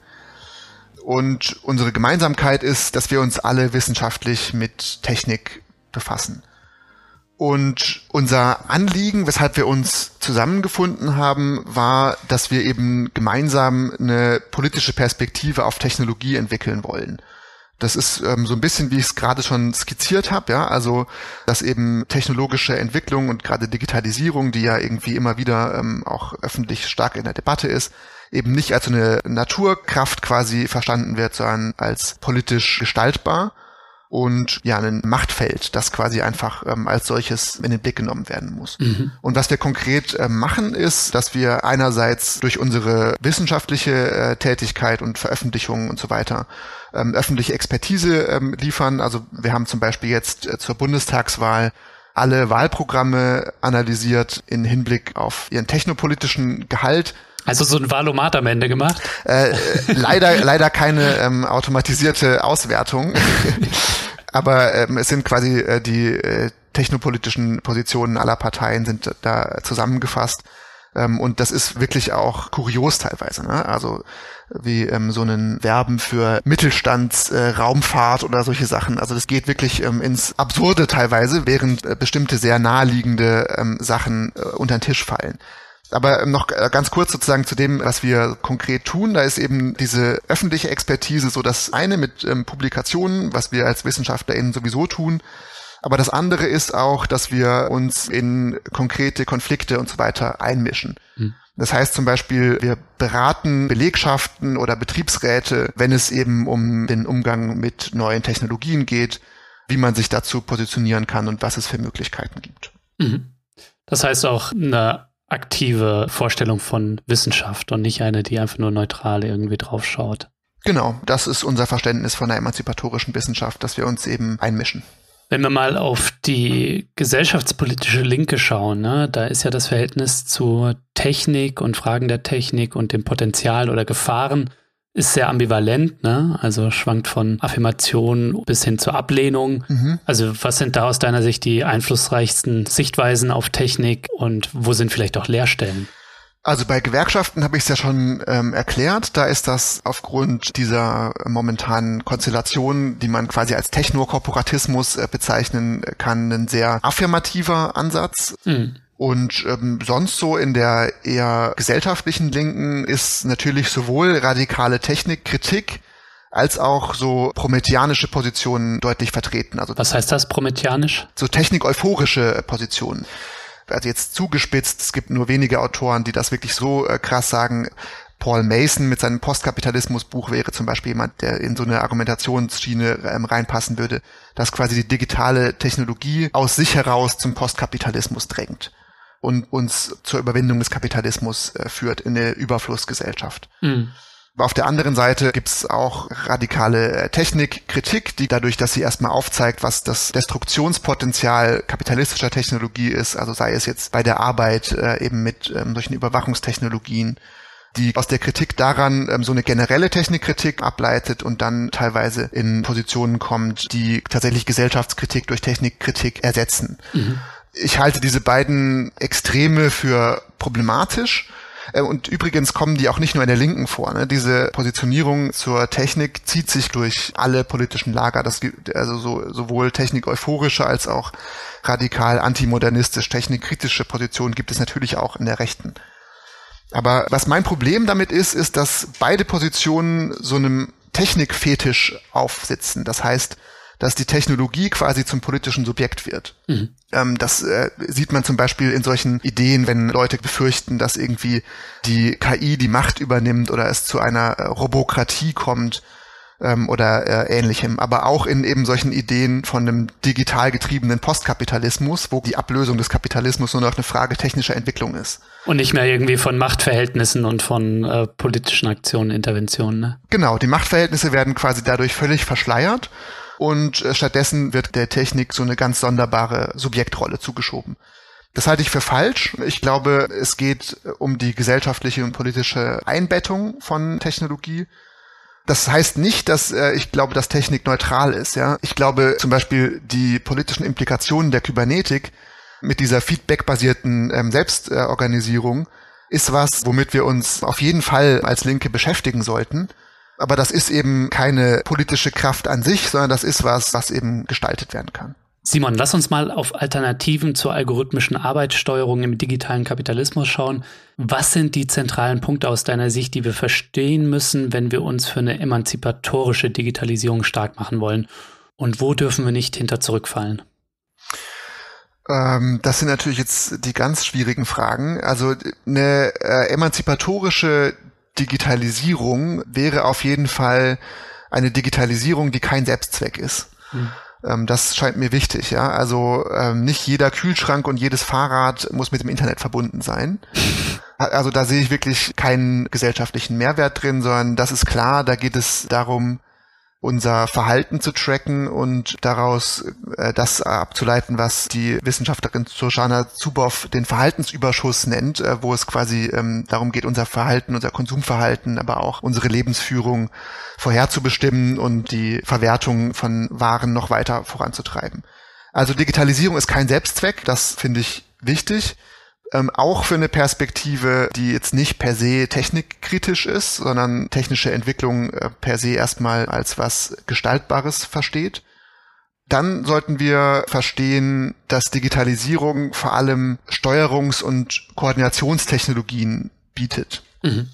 Und unsere Gemeinsamkeit ist, dass wir uns alle wissenschaftlich mit Technik befassen. Und unser Anliegen, weshalb wir uns zusammengefunden haben, war, dass wir eben gemeinsam eine politische Perspektive auf Technologie entwickeln wollen. Das ist ähm, so ein bisschen, wie ich es gerade schon skizziert habe, ja, also dass eben technologische Entwicklung und gerade Digitalisierung, die ja irgendwie immer wieder ähm, auch öffentlich stark in der Debatte ist, eben nicht als eine Naturkraft quasi verstanden wird, sondern als politisch gestaltbar und ja, ein Machtfeld, das quasi einfach ähm, als solches in den Blick genommen werden muss. Mhm. Und was wir konkret äh, machen, ist, dass wir einerseits durch unsere wissenschaftliche äh, Tätigkeit und Veröffentlichungen und so weiter ähm, öffentliche Expertise ähm, liefern. Also wir haben zum Beispiel jetzt äh, zur Bundestagswahl alle Wahlprogramme analysiert in Hinblick auf ihren technopolitischen Gehalt. Also so ein Wahlomat am Ende gemacht? Äh, leider, leider keine ähm, automatisierte Auswertung. [laughs] Aber ähm, es sind quasi äh, die äh, technopolitischen Positionen aller Parteien sind da zusammengefasst. Ähm, und das ist wirklich auch kurios teilweise. Ne? Also wie ähm, so einen Werben für Mittelstandsraumfahrt äh, oder solche Sachen. Also das geht wirklich ähm, ins Absurde teilweise, während äh, bestimmte sehr naheliegende ähm, Sachen äh, unter den Tisch fallen. Aber noch äh, ganz kurz sozusagen zu dem, was wir konkret tun. Da ist eben diese öffentliche Expertise so das eine mit ähm, Publikationen, was wir als WissenschaftlerInnen sowieso tun. Aber das andere ist auch, dass wir uns in konkrete Konflikte und so weiter einmischen. Hm. Das heißt zum Beispiel, wir beraten Belegschaften oder Betriebsräte, wenn es eben um den Umgang mit neuen Technologien geht, wie man sich dazu positionieren kann und was es für Möglichkeiten gibt. Mhm. Das heißt auch eine aktive Vorstellung von Wissenschaft und nicht eine, die einfach nur neutral irgendwie draufschaut. Genau, das ist unser Verständnis von der emanzipatorischen Wissenschaft, dass wir uns eben einmischen. Wenn wir mal auf die gesellschaftspolitische Linke schauen, ne, da ist ja das Verhältnis zu Technik und Fragen der Technik und dem Potenzial oder Gefahren ist sehr ambivalent, ne? Also schwankt von Affirmation bis hin zur Ablehnung. Mhm. Also was sind da aus deiner Sicht die einflussreichsten Sichtweisen auf Technik und wo sind vielleicht auch Leerstellen? Also bei Gewerkschaften habe ich es ja schon ähm, erklärt. Da ist das aufgrund dieser momentanen Konstellation, die man quasi als Technokorporatismus äh, bezeichnen kann, ein sehr affirmativer Ansatz. Mhm. Und ähm, sonst so in der eher gesellschaftlichen Linken ist natürlich sowohl radikale Technikkritik als auch so prometianische Positionen deutlich vertreten. Also was heißt das prometianisch? So technik-euphorische Positionen. Also jetzt zugespitzt, es gibt nur wenige Autoren, die das wirklich so äh, krass sagen. Paul Mason mit seinem Postkapitalismus-Buch wäre zum Beispiel jemand, der in so eine Argumentationsschiene ähm, reinpassen würde, dass quasi die digitale Technologie aus sich heraus zum Postkapitalismus drängt und uns zur Überwindung des Kapitalismus äh, führt in eine Überflussgesellschaft. Mhm. Auf der anderen Seite gibt's auch radikale äh, Technikkritik, die dadurch, dass sie erstmal aufzeigt, was das Destruktionspotenzial kapitalistischer Technologie ist, also sei es jetzt bei der Arbeit äh, eben mit ähm, solchen Überwachungstechnologien, die aus der Kritik daran ähm, so eine generelle Technikkritik ableitet und dann teilweise in Positionen kommt, die tatsächlich Gesellschaftskritik durch Technikkritik ersetzen. Mhm. Ich halte diese beiden Extreme für problematisch. Äh, und übrigens kommen die auch nicht nur in der Linken vor. Ne? Diese Positionierung zur Technik zieht sich durch alle politischen Lager. Das gibt also so, sowohl technik-euphorische als auch radikal antimodernistisch, technikkritische Positionen gibt es natürlich auch in der Rechten. Aber was mein Problem damit ist, ist, dass beide Positionen so einem Technikfetisch aufsitzen. Das heißt, dass die Technologie quasi zum politischen Subjekt wird. Mhm. Ähm, das äh, sieht man zum Beispiel in solchen Ideen, wenn Leute befürchten, dass irgendwie die KI die Macht übernimmt oder es zu einer äh, Robokratie kommt ähm, oder äh, ähnlichem, aber auch in eben solchen Ideen von einem digital getriebenen Postkapitalismus, wo die Ablösung des Kapitalismus nur noch eine Frage technischer Entwicklung ist. Und nicht mehr irgendwie von Machtverhältnissen und von äh, politischen Aktionen, Interventionen. Ne? Genau, die Machtverhältnisse werden quasi dadurch völlig verschleiert und äh, stattdessen wird der Technik so eine ganz sonderbare Subjektrolle zugeschoben. Das halte ich für falsch. Ich glaube, es geht äh, um die gesellschaftliche und politische Einbettung von Technologie. Das heißt nicht, dass äh, ich glaube, dass Technik neutral ist. Ja, ich glaube zum Beispiel die politischen Implikationen der Kybernetik mit dieser feedbackbasierten ähm, Selbstorganisierung ist was, womit wir uns auf jeden Fall als Linke beschäftigen sollten. Aber das ist eben keine politische Kraft an sich, sondern das ist was, was eben gestaltet werden kann. Simon, lass uns mal auf Alternativen zur algorithmischen Arbeitssteuerung im digitalen Kapitalismus schauen. Was sind die zentralen Punkte aus deiner Sicht, die wir verstehen müssen, wenn wir uns für eine emanzipatorische Digitalisierung stark machen wollen? Und wo dürfen wir nicht hinter zurückfallen? Ähm, das sind natürlich jetzt die ganz schwierigen Fragen. Also eine äh, emanzipatorische Digitalisierung wäre auf jeden Fall eine Digitalisierung, die kein Selbstzweck ist. Mhm. Das scheint mir wichtig, ja. Also ähm, nicht jeder Kühlschrank und jedes Fahrrad muss mit dem Internet verbunden sein. [laughs] Also da sehe ich wirklich keinen gesellschaftlichen Mehrwert drin, sondern das ist klar, da geht es darum, unser Verhalten zu tracken und daraus äh, das abzuleiten, was die Wissenschaftlerin Shoshana Zuboff den Verhaltensüberschuss nennt, äh, wo es quasi ähm, darum geht, unser Verhalten, unser Konsumverhalten, aber auch unsere Lebensführung vorherzubestimmen und die Verwertung von Waren noch weiter voranzutreiben. Also Digitalisierung ist kein Selbstzweck, das finde ich wichtig ähm, auch für eine Perspektive, die jetzt nicht per se technikkritisch ist, sondern technische Entwicklung äh, per se erstmal als was Gestaltbares versteht. Dann sollten wir verstehen, dass Digitalisierung vor allem Steuerungs- und Koordinationstechnologien bietet. Mhm.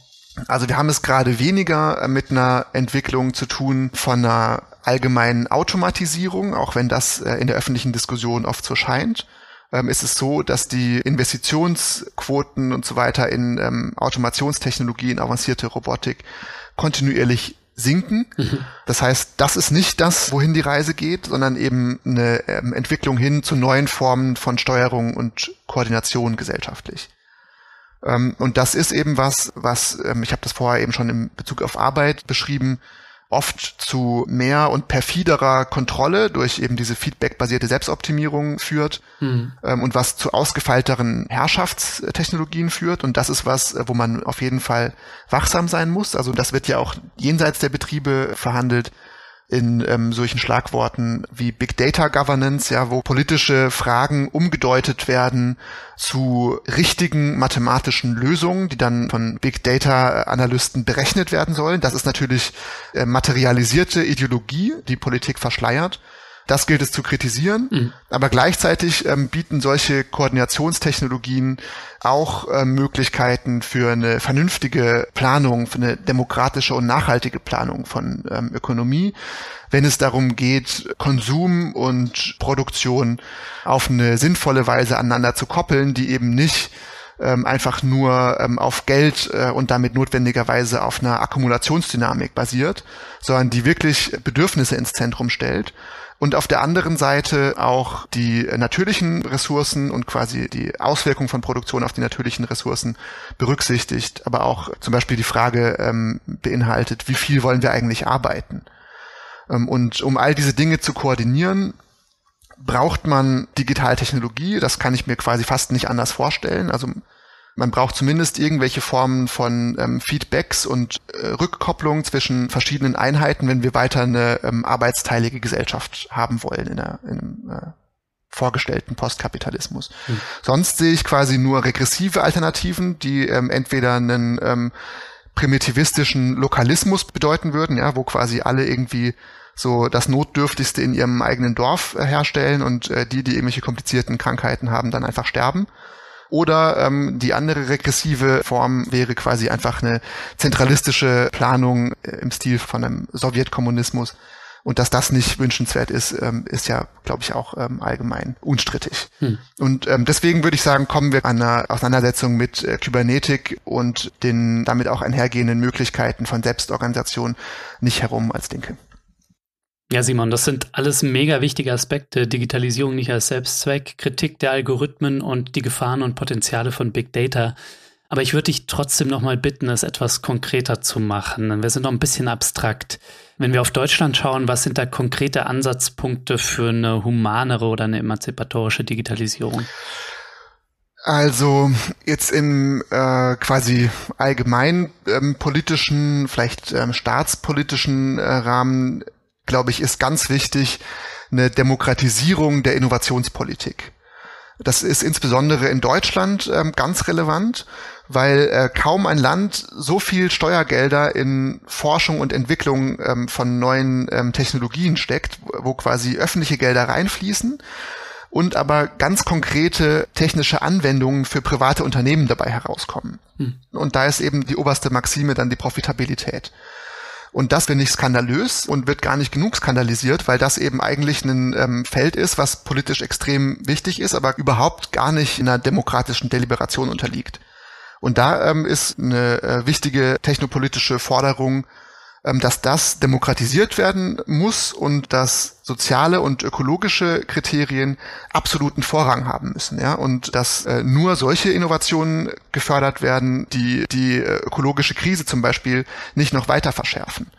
Also wir haben es gerade weniger mit einer Entwicklung zu tun von einer allgemeinen Automatisierung, auch wenn das äh, in der öffentlichen Diskussion oft so scheint, ähm, ist es so, dass die Investitionsquoten und so weiter in ähm, Automationstechnologie, in avancierte Robotik kontinuierlich sinken. Mhm. Das heißt, das ist nicht das, wohin die Reise geht, sondern eben eine ähm, Entwicklung hin zu neuen Formen von Steuerung und Koordination gesellschaftlich. Ähm, und das ist eben was, was, ähm, ich habe das vorher eben schon im Bezug auf Arbeit beschrieben, oft zu mehr und perfiderer Kontrolle durch eben diese feedbackbasierte Selbstoptimierung führt mhm. ähm, und was zu ausgefeilteren Herrschaftstechnologien führt. Und das ist was, wo man auf jeden Fall wachsam sein muss. Also das wird ja auch jenseits der Betriebe verhandelt in ähm, solchen Schlagworten wie Big Data Governance, ja, wo politische Fragen umgedeutet werden zu richtigen mathematischen Lösungen, die dann von Big Data Analysten berechnet werden sollen. Das ist natürlich äh, materialisierte Ideologie, die Politik verschleiert. Das gilt es zu kritisieren. Mhm. Aber gleichzeitig ähm, bieten solche Koordinationstechnologien auch äh, Möglichkeiten für eine vernünftige Planung, für eine demokratische und nachhaltige Planung von ähm, Ökonomie, wenn es darum geht, Konsum und Produktion auf eine sinnvolle Weise aneinander zu koppeln, die eben nicht ähm, einfach nur ähm, auf Geld äh, und damit notwendigerweise auf einer Akkumulationsdynamik basiert, sondern die wirklich Bedürfnisse ins Zentrum stellt und auf der anderen Seite auch die natürlichen Ressourcen und quasi die Auswirkung von Produktion auf die natürlichen Ressourcen berücksichtigt, aber auch zum Beispiel die Frage ähm, beinhaltet, wie viel wollen wir eigentlich arbeiten? Ähm, und um all diese Dinge zu koordinieren, braucht man Digitaltechnologie. Das kann ich mir quasi fast nicht anders vorstellen. Also man braucht zumindest irgendwelche Formen von ähm, Feedbacks und äh, Rückkopplung zwischen verschiedenen Einheiten, wenn wir weiter eine ähm, arbeitsteilige Gesellschaft haben wollen in, einer, in einem äh, vorgestellten Postkapitalismus. Mhm. Sonst sehe ich quasi nur regressive Alternativen, die ähm, entweder einen ähm, primitivistischen Lokalismus bedeuten würden, ja, wo quasi alle irgendwie so das Notdürftigste in ihrem eigenen Dorf äh, herstellen und äh, die, die irgendwelche komplizierten Krankheiten haben, dann einfach sterben. Oder ähm, die andere regressive Form wäre quasi einfach eine zentralistische Planung äh, im Stil von einem Sowjetkommunismus. Und dass das nicht wünschenswert ist, ähm, ist ja, glaube ich, auch ähm, allgemein unstrittig. Hm. Und ähm, deswegen würde ich sagen, kommen wir an einer Auseinandersetzung mit äh, Kybernetik und den damit auch einhergehenden Möglichkeiten von Selbstorganisation nicht herum als Linke. Ja, Simon, das sind alles mega wichtige Aspekte. Digitalisierung nicht als Selbstzweck, Kritik der Algorithmen und die Gefahren und Potenziale von Big Data. Aber ich würde dich trotzdem nochmal bitten, es etwas konkreter zu machen. Wir sind noch ein bisschen abstrakt. Wenn wir auf Deutschland schauen, was sind da konkrete Ansatzpunkte für eine humanere oder eine emanzipatorische Digitalisierung? Also jetzt im äh, quasi allgemein ähm, politischen, vielleicht ähm, staatspolitischen äh, Rahmen glaube ich, ist ganz wichtig eine Demokratisierung der Innovationspolitik. Das ist insbesondere in Deutschland ähm, ganz relevant, weil äh, kaum ein Land so viel Steuergelder in Forschung und Entwicklung ähm, von neuen ähm, Technologien steckt, wo quasi öffentliche Gelder reinfließen und aber ganz konkrete technische Anwendungen für private Unternehmen dabei herauskommen. Hm. Und da ist eben die oberste Maxime dann die Profitabilität. Und das finde ich skandalös und wird gar nicht genug skandalisiert, weil das eben eigentlich ein ähm, Feld ist, was politisch extrem wichtig ist, aber überhaupt gar nicht in einer demokratischen Deliberation unterliegt. Und da ähm, ist eine äh, wichtige technopolitische Forderung, dass das demokratisiert werden muss und dass soziale und ökologische Kriterien absoluten Vorrang haben müssen, ja, und dass äh, nur solche Innovationen gefördert werden, die die äh, ökologische Krise zum Beispiel nicht noch weiter verschärfen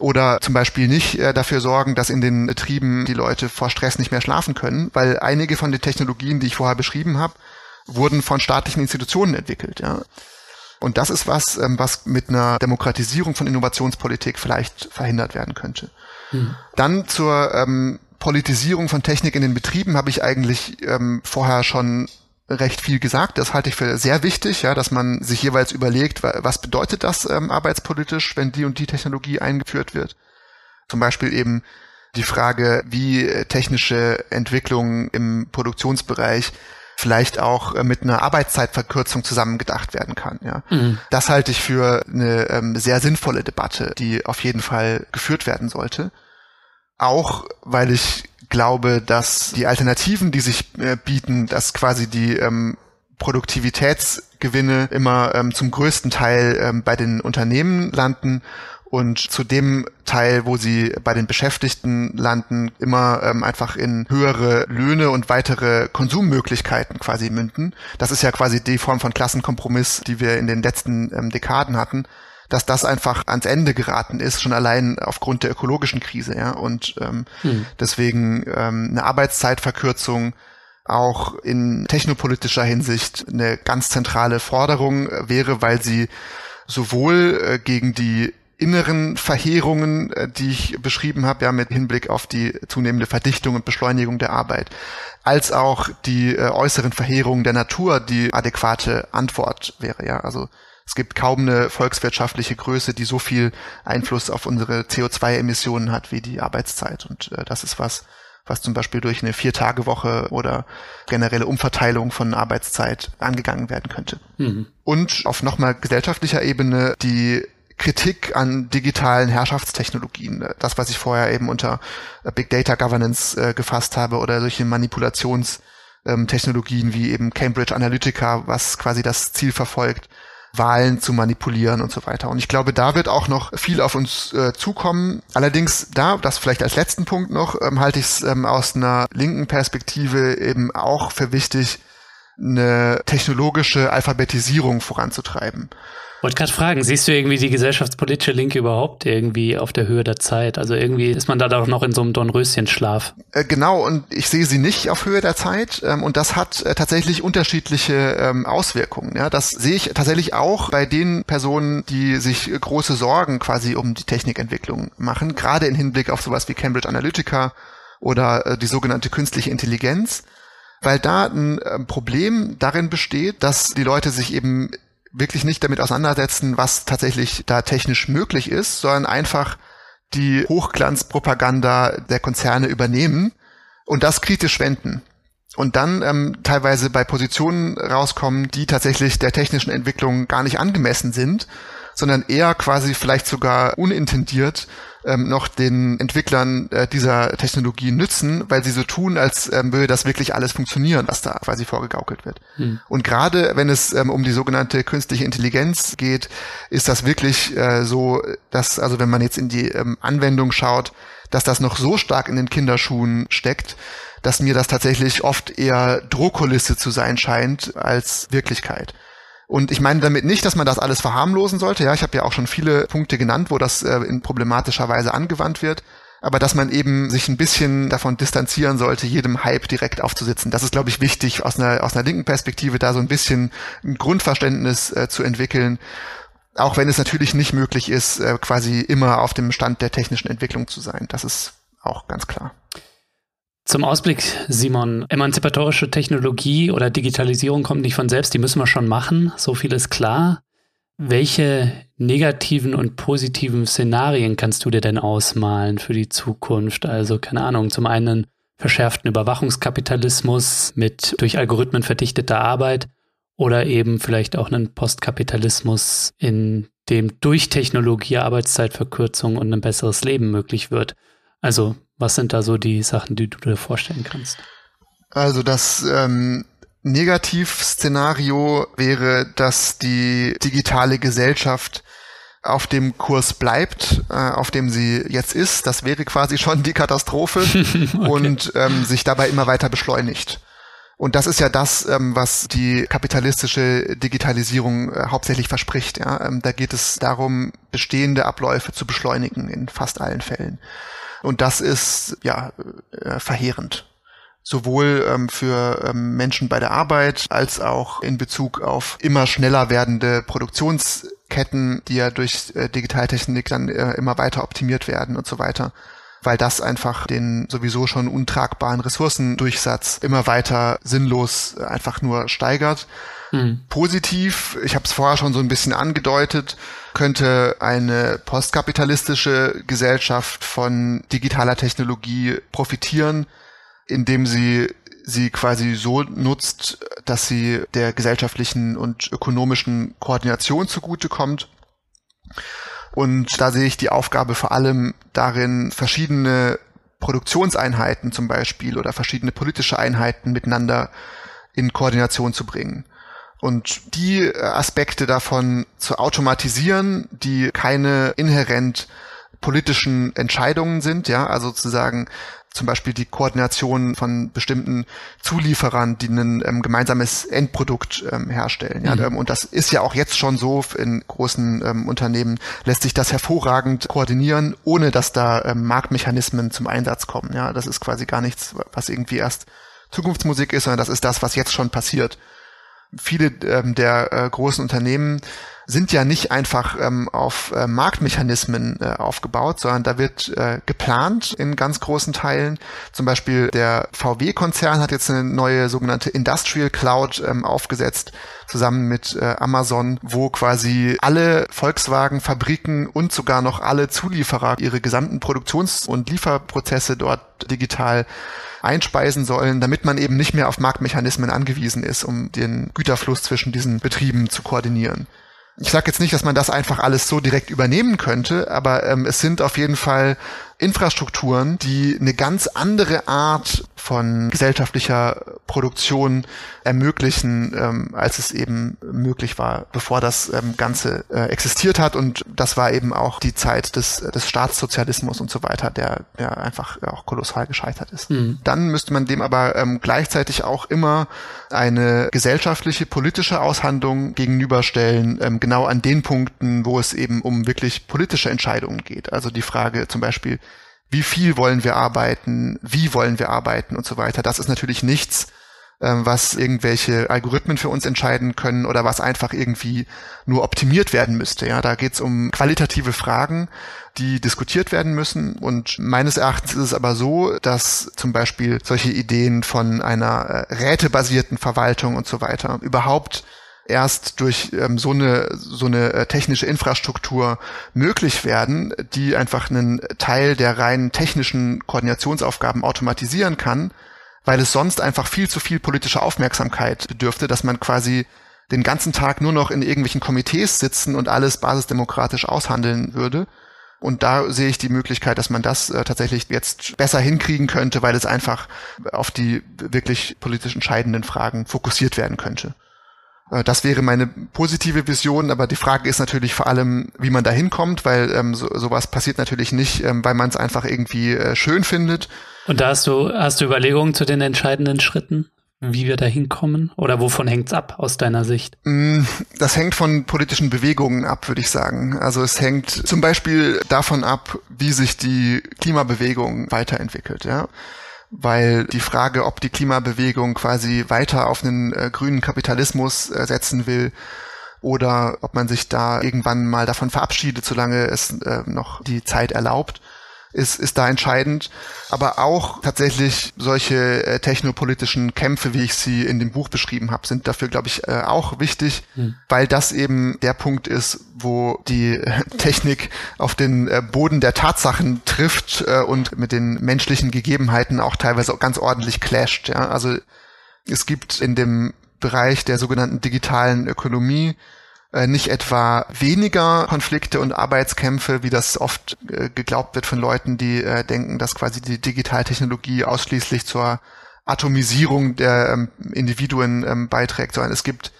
oder zum Beispiel nicht äh, dafür sorgen, dass in den Betrieben die Leute vor Stress nicht mehr schlafen können, weil einige von den Technologien, die ich vorher beschrieben habe, wurden von staatlichen Institutionen entwickelt. Ja. Und das ist was, ähm, was mit einer Demokratisierung von Innovationspolitik vielleicht verhindert werden könnte. Mhm. Dann zur ähm, Politisierung von Technik in den Betrieben habe ich eigentlich ähm, vorher schon recht viel gesagt. Das halte ich für sehr wichtig, ja, dass man sich jeweils überlegt, was bedeutet das ähm, arbeitspolitisch, wenn die und die Technologie eingeführt wird. Zum Beispiel eben die Frage, wie technische Entwicklungen im Produktionsbereich vielleicht auch äh, mit einer Arbeitszeitverkürzung zusammengedacht werden kann. Ja. Mhm. Das halte ich für eine ähm, sehr sinnvolle Debatte, die auf jeden Fall geführt werden sollte. Auch weil ich glaube, dass die Alternativen, die sich äh, bieten, dass quasi die ähm, Produktivitätsgewinne immer ähm, zum größten Teil ähm, bei den Unternehmen landen und zu dem Teil, wo sie bei den Beschäftigten landen, immer ähm, einfach in höhere Löhne und weitere Konsummöglichkeiten quasi münden. Das ist ja quasi die Form von Klassenkompromiss, die wir in den letzten ähm, Dekaden hatten dass das einfach ans Ende geraten ist, schon allein aufgrund der ökologischen Krise, ja. Und ähm, hm. deswegen ähm, eine Arbeitszeitverkürzung auch in technopolitischer Hinsicht eine ganz zentrale Forderung wäre, weil sie sowohl äh, gegen die inneren Verheerungen, äh, die ich beschrieben habe, ja, mit Hinblick auf die zunehmende Verdichtung und Beschleunigung der Arbeit, als auch die äh, äußeren Verheerungen der Natur die adäquate Antwort wäre, ja. Also es gibt kaum eine volkswirtschaftliche Größe, die so viel Einfluss auf unsere CO2-Emissionen hat wie die Arbeitszeit. Und äh, das ist was, was zum Beispiel durch eine Vier-Tage-Woche oder generelle Umverteilung von Arbeitszeit angegangen werden könnte. Mhm. Und auf nochmal gesellschaftlicher Ebene die Kritik an digitalen Herrschaftstechnologien, das, was ich vorher eben unter Big Data Governance äh, gefasst habe oder solche Manipulationstechnologien ähm, wie eben Cambridge Analytica, was quasi das Ziel verfolgt, Wahlen zu manipulieren und so weiter. Und ich glaube, da wird auch noch viel auf uns äh, zukommen. Allerdings da, das vielleicht als letzten Punkt noch, ähm, halte ich es ähm, aus einer linken Perspektive eben auch für wichtig, eine technologische Alphabetisierung voranzutreiben. Wollte gerade fragen, siehst du irgendwie die gesellschaftspolitische Linke überhaupt irgendwie auf der Höhe der Zeit? Also irgendwie ist man da doch noch in so einem Dornröschenschlaf. Äh, genau, und ich sehe sie nicht auf Höhe der Zeit. Ähm, und das hat äh, tatsächlich unterschiedliche ähm, Auswirkungen. Ja, das sehe ich tatsächlich auch bei den Personen, die sich große Sorgen quasi um die Technikentwicklung machen, gerade im Hinblick auf sowas wie Cambridge Analytica oder äh, die sogenannte künstliche Intelligenz weil da ein Problem darin besteht, dass die Leute sich eben wirklich nicht damit auseinandersetzen, was tatsächlich da technisch möglich ist, sondern einfach die Hochglanzpropaganda der Konzerne übernehmen und das kritisch wenden. Und dann ähm, teilweise bei Positionen rauskommen, die tatsächlich der technischen Entwicklung gar nicht angemessen sind, sondern eher quasi vielleicht sogar unintendiert ähm, noch den Entwicklern äh, dieser Technologie nützen, weil sie so tun, als ähm, würde das wirklich alles funktionieren, was da quasi vorgegaukelt wird. Hm. Und gerade wenn es ähm, um die sogenannte künstliche Intelligenz geht, ist das wirklich äh, so, dass, also wenn man jetzt in die ähm, Anwendung schaut, dass das noch so stark in den Kinderschuhen steckt, dass mir das tatsächlich oft eher Drohkulisse zu sein scheint als Wirklichkeit. Und ich meine damit nicht, dass man das alles verharmlosen sollte. Ja, ich habe ja auch schon viele Punkte genannt, wo das äh, in problematischer Weise angewandt wird. Aber dass man eben sich ein bisschen davon distanzieren sollte, jedem Hype direkt aufzusitzen. Das ist, glaube ich, wichtig aus einer, aus einer linken Perspektive, da so ein bisschen ein Grundverständnis äh, zu entwickeln. Auch wenn es natürlich nicht möglich ist, äh, quasi immer auf dem Stand der technischen Entwicklung zu sein. Das ist auch ganz klar. Zum Ausblick, Simon, emanzipatorische Technologie oder Digitalisierung kommt nicht von selbst, die müssen wir schon machen, so viel ist klar. Welche negativen und positiven Szenarien kannst du dir denn ausmalen für die Zukunft? Also, keine Ahnung, zum einen verschärften Überwachungskapitalismus mit durch Algorithmen verdichteter Arbeit oder eben vielleicht auch einen Postkapitalismus, in dem durch Technologie Arbeitszeitverkürzung und ein besseres Leben möglich wird. Also was sind da so die Sachen, die du dir vorstellen kannst? Also das ähm, Negativszenario wäre, dass die digitale Gesellschaft auf dem Kurs bleibt, äh, auf dem sie jetzt ist. Das wäre quasi schon die Katastrophe [laughs] okay. und ähm, sich dabei immer weiter beschleunigt. Und das ist ja das, ähm, was die kapitalistische Digitalisierung äh, hauptsächlich verspricht. Ja? Ähm, da geht es darum, bestehende Abläufe zu beschleunigen in fast allen Fällen. Und das ist ja äh, verheerend. Sowohl ähm, für ähm, Menschen bei der Arbeit als auch in Bezug auf immer schneller werdende Produktionsketten, die ja durch äh, Digitaltechnik dann äh, immer weiter optimiert werden und so weiter weil das einfach den sowieso schon untragbaren Ressourcendurchsatz immer weiter sinnlos äh, einfach nur steigert. Mhm. Positiv, ich habe es vorher schon so ein bisschen angedeutet, könnte eine postkapitalistische Gesellschaft von digitaler Technologie profitieren, indem sie sie quasi so nutzt, dass sie der gesellschaftlichen und ökonomischen Koordination zugutekommt. Und da sehe ich die Aufgabe vor allem darin, verschiedene Produktionseinheiten zum Beispiel oder verschiedene politische Einheiten miteinander in Koordination zu bringen. Und die Aspekte davon zu automatisieren, die keine inhärent politischen Entscheidungen sind, ja, also sozusagen zum Beispiel die Koordination von bestimmten Zulieferern, die ein ähm, gemeinsames Endprodukt ähm, herstellen. Ja, mhm. Und das ist ja auch jetzt schon so in großen ähm, Unternehmen, lässt sich das hervorragend koordinieren, ohne dass da ähm, Marktmechanismen zum Einsatz kommen. Ja, das ist quasi gar nichts, was irgendwie erst Zukunftsmusik ist, sondern das ist das, was jetzt schon passiert. Viele ähm, der äh, großen Unternehmen sind ja nicht einfach ähm, auf äh, Marktmechanismen äh, aufgebaut, sondern da wird äh, geplant in ganz großen Teilen. Zum Beispiel der VW-Konzern hat jetzt eine neue sogenannte Industrial Cloud ähm, aufgesetzt, zusammen mit äh, Amazon, wo quasi alle Volkswagen-Fabriken und sogar noch alle Zulieferer ihre gesamten Produktions- und Lieferprozesse dort digital einspeisen sollen, damit man eben nicht mehr auf Marktmechanismen angewiesen ist, um den Güterfluss zwischen diesen Betrieben zu koordinieren. Ich sage jetzt nicht, dass man das einfach alles so direkt übernehmen könnte, aber ähm, es sind auf jeden Fall Infrastrukturen, die eine ganz andere Art von gesellschaftlicher Produktion ermöglichen, ähm, als es eben möglich war, bevor das ähm, Ganze äh, existiert hat. Und das war eben auch die Zeit des, des Staatssozialismus und so weiter, der, der einfach auch kolossal gescheitert ist. Mhm. Dann müsste man dem aber ähm, gleichzeitig auch immer eine gesellschaftliche, politische Aushandlung gegenüberstellen, ähm, genau an den Punkten, wo es eben um wirklich politische Entscheidungen geht. Also die Frage zum Beispiel, wie viel wollen wir arbeiten, wie wollen wir arbeiten und so weiter. Das ist natürlich nichts, ähm, was irgendwelche Algorithmen für uns entscheiden können oder was einfach irgendwie nur optimiert werden müsste. Ja, da geht es um qualitative Fragen, die diskutiert werden müssen. Und meines Erachtens ist es aber so, dass zum Beispiel solche Ideen von einer äh, rätebasierten Verwaltung und so weiter überhaupt erst durch ähm, so eine so eine äh, technische Infrastruktur möglich werden, die einfach einen Teil der rein technischen Koordinationsaufgaben automatisieren kann, weil es sonst einfach viel zu viel politische Aufmerksamkeit bedürfte, dass man quasi den ganzen Tag nur noch in irgendwelchen Komitees sitzen und alles basisdemokratisch aushandeln würde. Und da sehe ich die Möglichkeit, dass man das äh, tatsächlich jetzt besser hinkriegen könnte, weil es einfach auf die wirklich politisch entscheidenden Fragen fokussiert werden könnte. Äh, das wäre meine positive Vision, aber die Frage ist natürlich vor allem, wie man da hinkommt, weil ähm, so, sowas passiert natürlich nicht, ähm, weil man es einfach irgendwie äh, schön findet. Und da hast du, hast du Überlegungen zu den entscheidenden Schritten, wie wir da hinkommen? Oder wovon hängt's ab aus deiner Sicht? Mm, das hängt von politischen Bewegungen ab, würde ich sagen. Also es hängt zum Beispiel davon ab, wie sich die Klimabewegung weiterentwickelt. Ja? Weil die Frage, ob die Klimabewegung quasi weiter auf einen äh, grünen Kapitalismus äh, setzen will oder ob man sich da irgendwann mal davon verabschiedet, solange es äh, noch die Zeit erlaubt, ist, ist da entscheidend. Aber auch tatsächlich solche äh, technopolitischen Kämpfe, wie ich sie in dem Buch beschrieben habe, sind dafür, glaube ich, äh, auch wichtig, mhm. weil das eben der Punkt ist, wo die äh, Technik auf den äh, Boden der Tatsachen trifft äh, und mit den menschlichen Gegebenheiten auch teilweise auch ganz ordentlich clasht. Ja? Also es gibt in dem Bereich der sogenannten digitalen Ökonomie nicht etwa weniger Konflikte und Arbeitskämpfe, wie das oft äh, geglaubt wird von Leuten, die äh, denken, dass quasi die Digitaltechnologie ausschließlich zur Atomisierung der ähm, Individuen ähm, beiträgt, sondern es gibt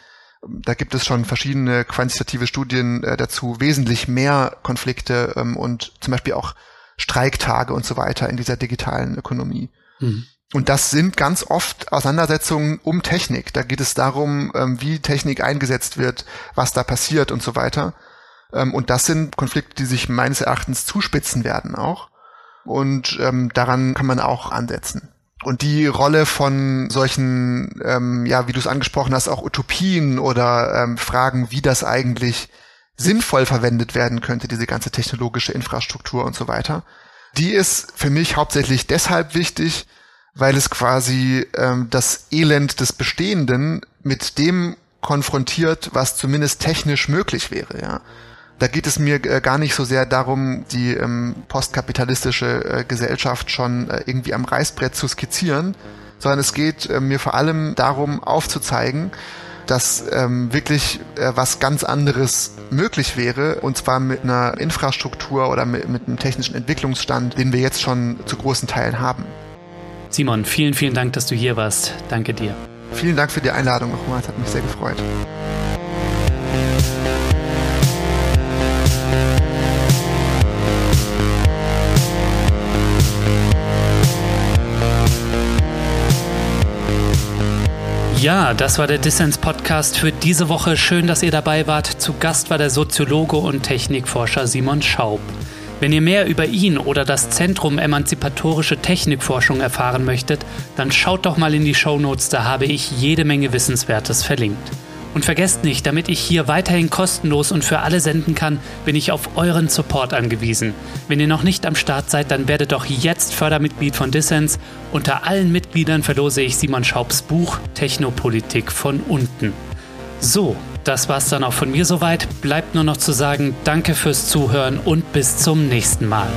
da gibt es schon verschiedene quantitative Studien äh, dazu, wesentlich mehr Konflikte ähm, und zum Beispiel auch Streiktage und so weiter in dieser digitalen Ökonomie. Mhm. Und das sind ganz oft Auseinandersetzungen um Technik. Da geht es darum, ähm, wie Technik eingesetzt wird, was da passiert und so weiter. Ähm, und das sind Konflikte, die sich meines Erachtens zuspitzen werden auch. Und ähm, daran kann man auch ansetzen. Und die Rolle von solchen, ja, wie du es angesprochen hast, auch Utopien oder Fragen, wie das eigentlich sinnvoll verwendet werden könnte, diese ganze technologische Infrastruktur und so weiter, die ist für mich hauptsächlich deshalb wichtig, weil es quasi ähm, das Elend des Bestehenden mit dem konfrontiert, was zumindest technisch möglich wäre, ja. Da geht es mir äh, gar nicht so sehr darum, die ähm, postkapitalistische äh, Gesellschaft schon äh, irgendwie am Reißbrett zu skizzieren, sondern es geht äh, mir vor allem darum, aufzuzeigen, dass ähm, wirklich äh, was ganz anderes möglich wäre, und zwar mit einer Infrastruktur oder mit, mit einem technischen Entwicklungsstand, den wir jetzt schon zu großen Teilen haben. Simon, vielen, vielen Dank, dass du hier warst. Danke dir. Vielen Dank für die Einladung nochmal, es hat mich sehr gefreut. Ja, das war der Dissens Podcast für diese Woche. Schön, dass ihr dabei wart. Zu Gast war der Soziologe und Technikforscher Simon Schaub. Wenn ihr mehr über ihn oder das Zentrum Emanzipatorische Technikforschung erfahren möchtet, dann schaut doch mal in die Show Notes, da habe ich jede Menge Wissenswertes verlinkt. Und vergesst nicht, damit ich hier weiterhin kostenlos und für alle senden kann, bin ich auf euren Support angewiesen. Wenn ihr noch nicht am Start seid, dann werdet doch jetzt Fördermitglied von Dissens. Unter allen Mitgliedern verlose ich Simon Schaubs Buch Technopolitik von unten. So, das war's dann auch von mir soweit. Bleibt nur noch zu sagen, danke fürs Zuhören und bis zum nächsten Mal.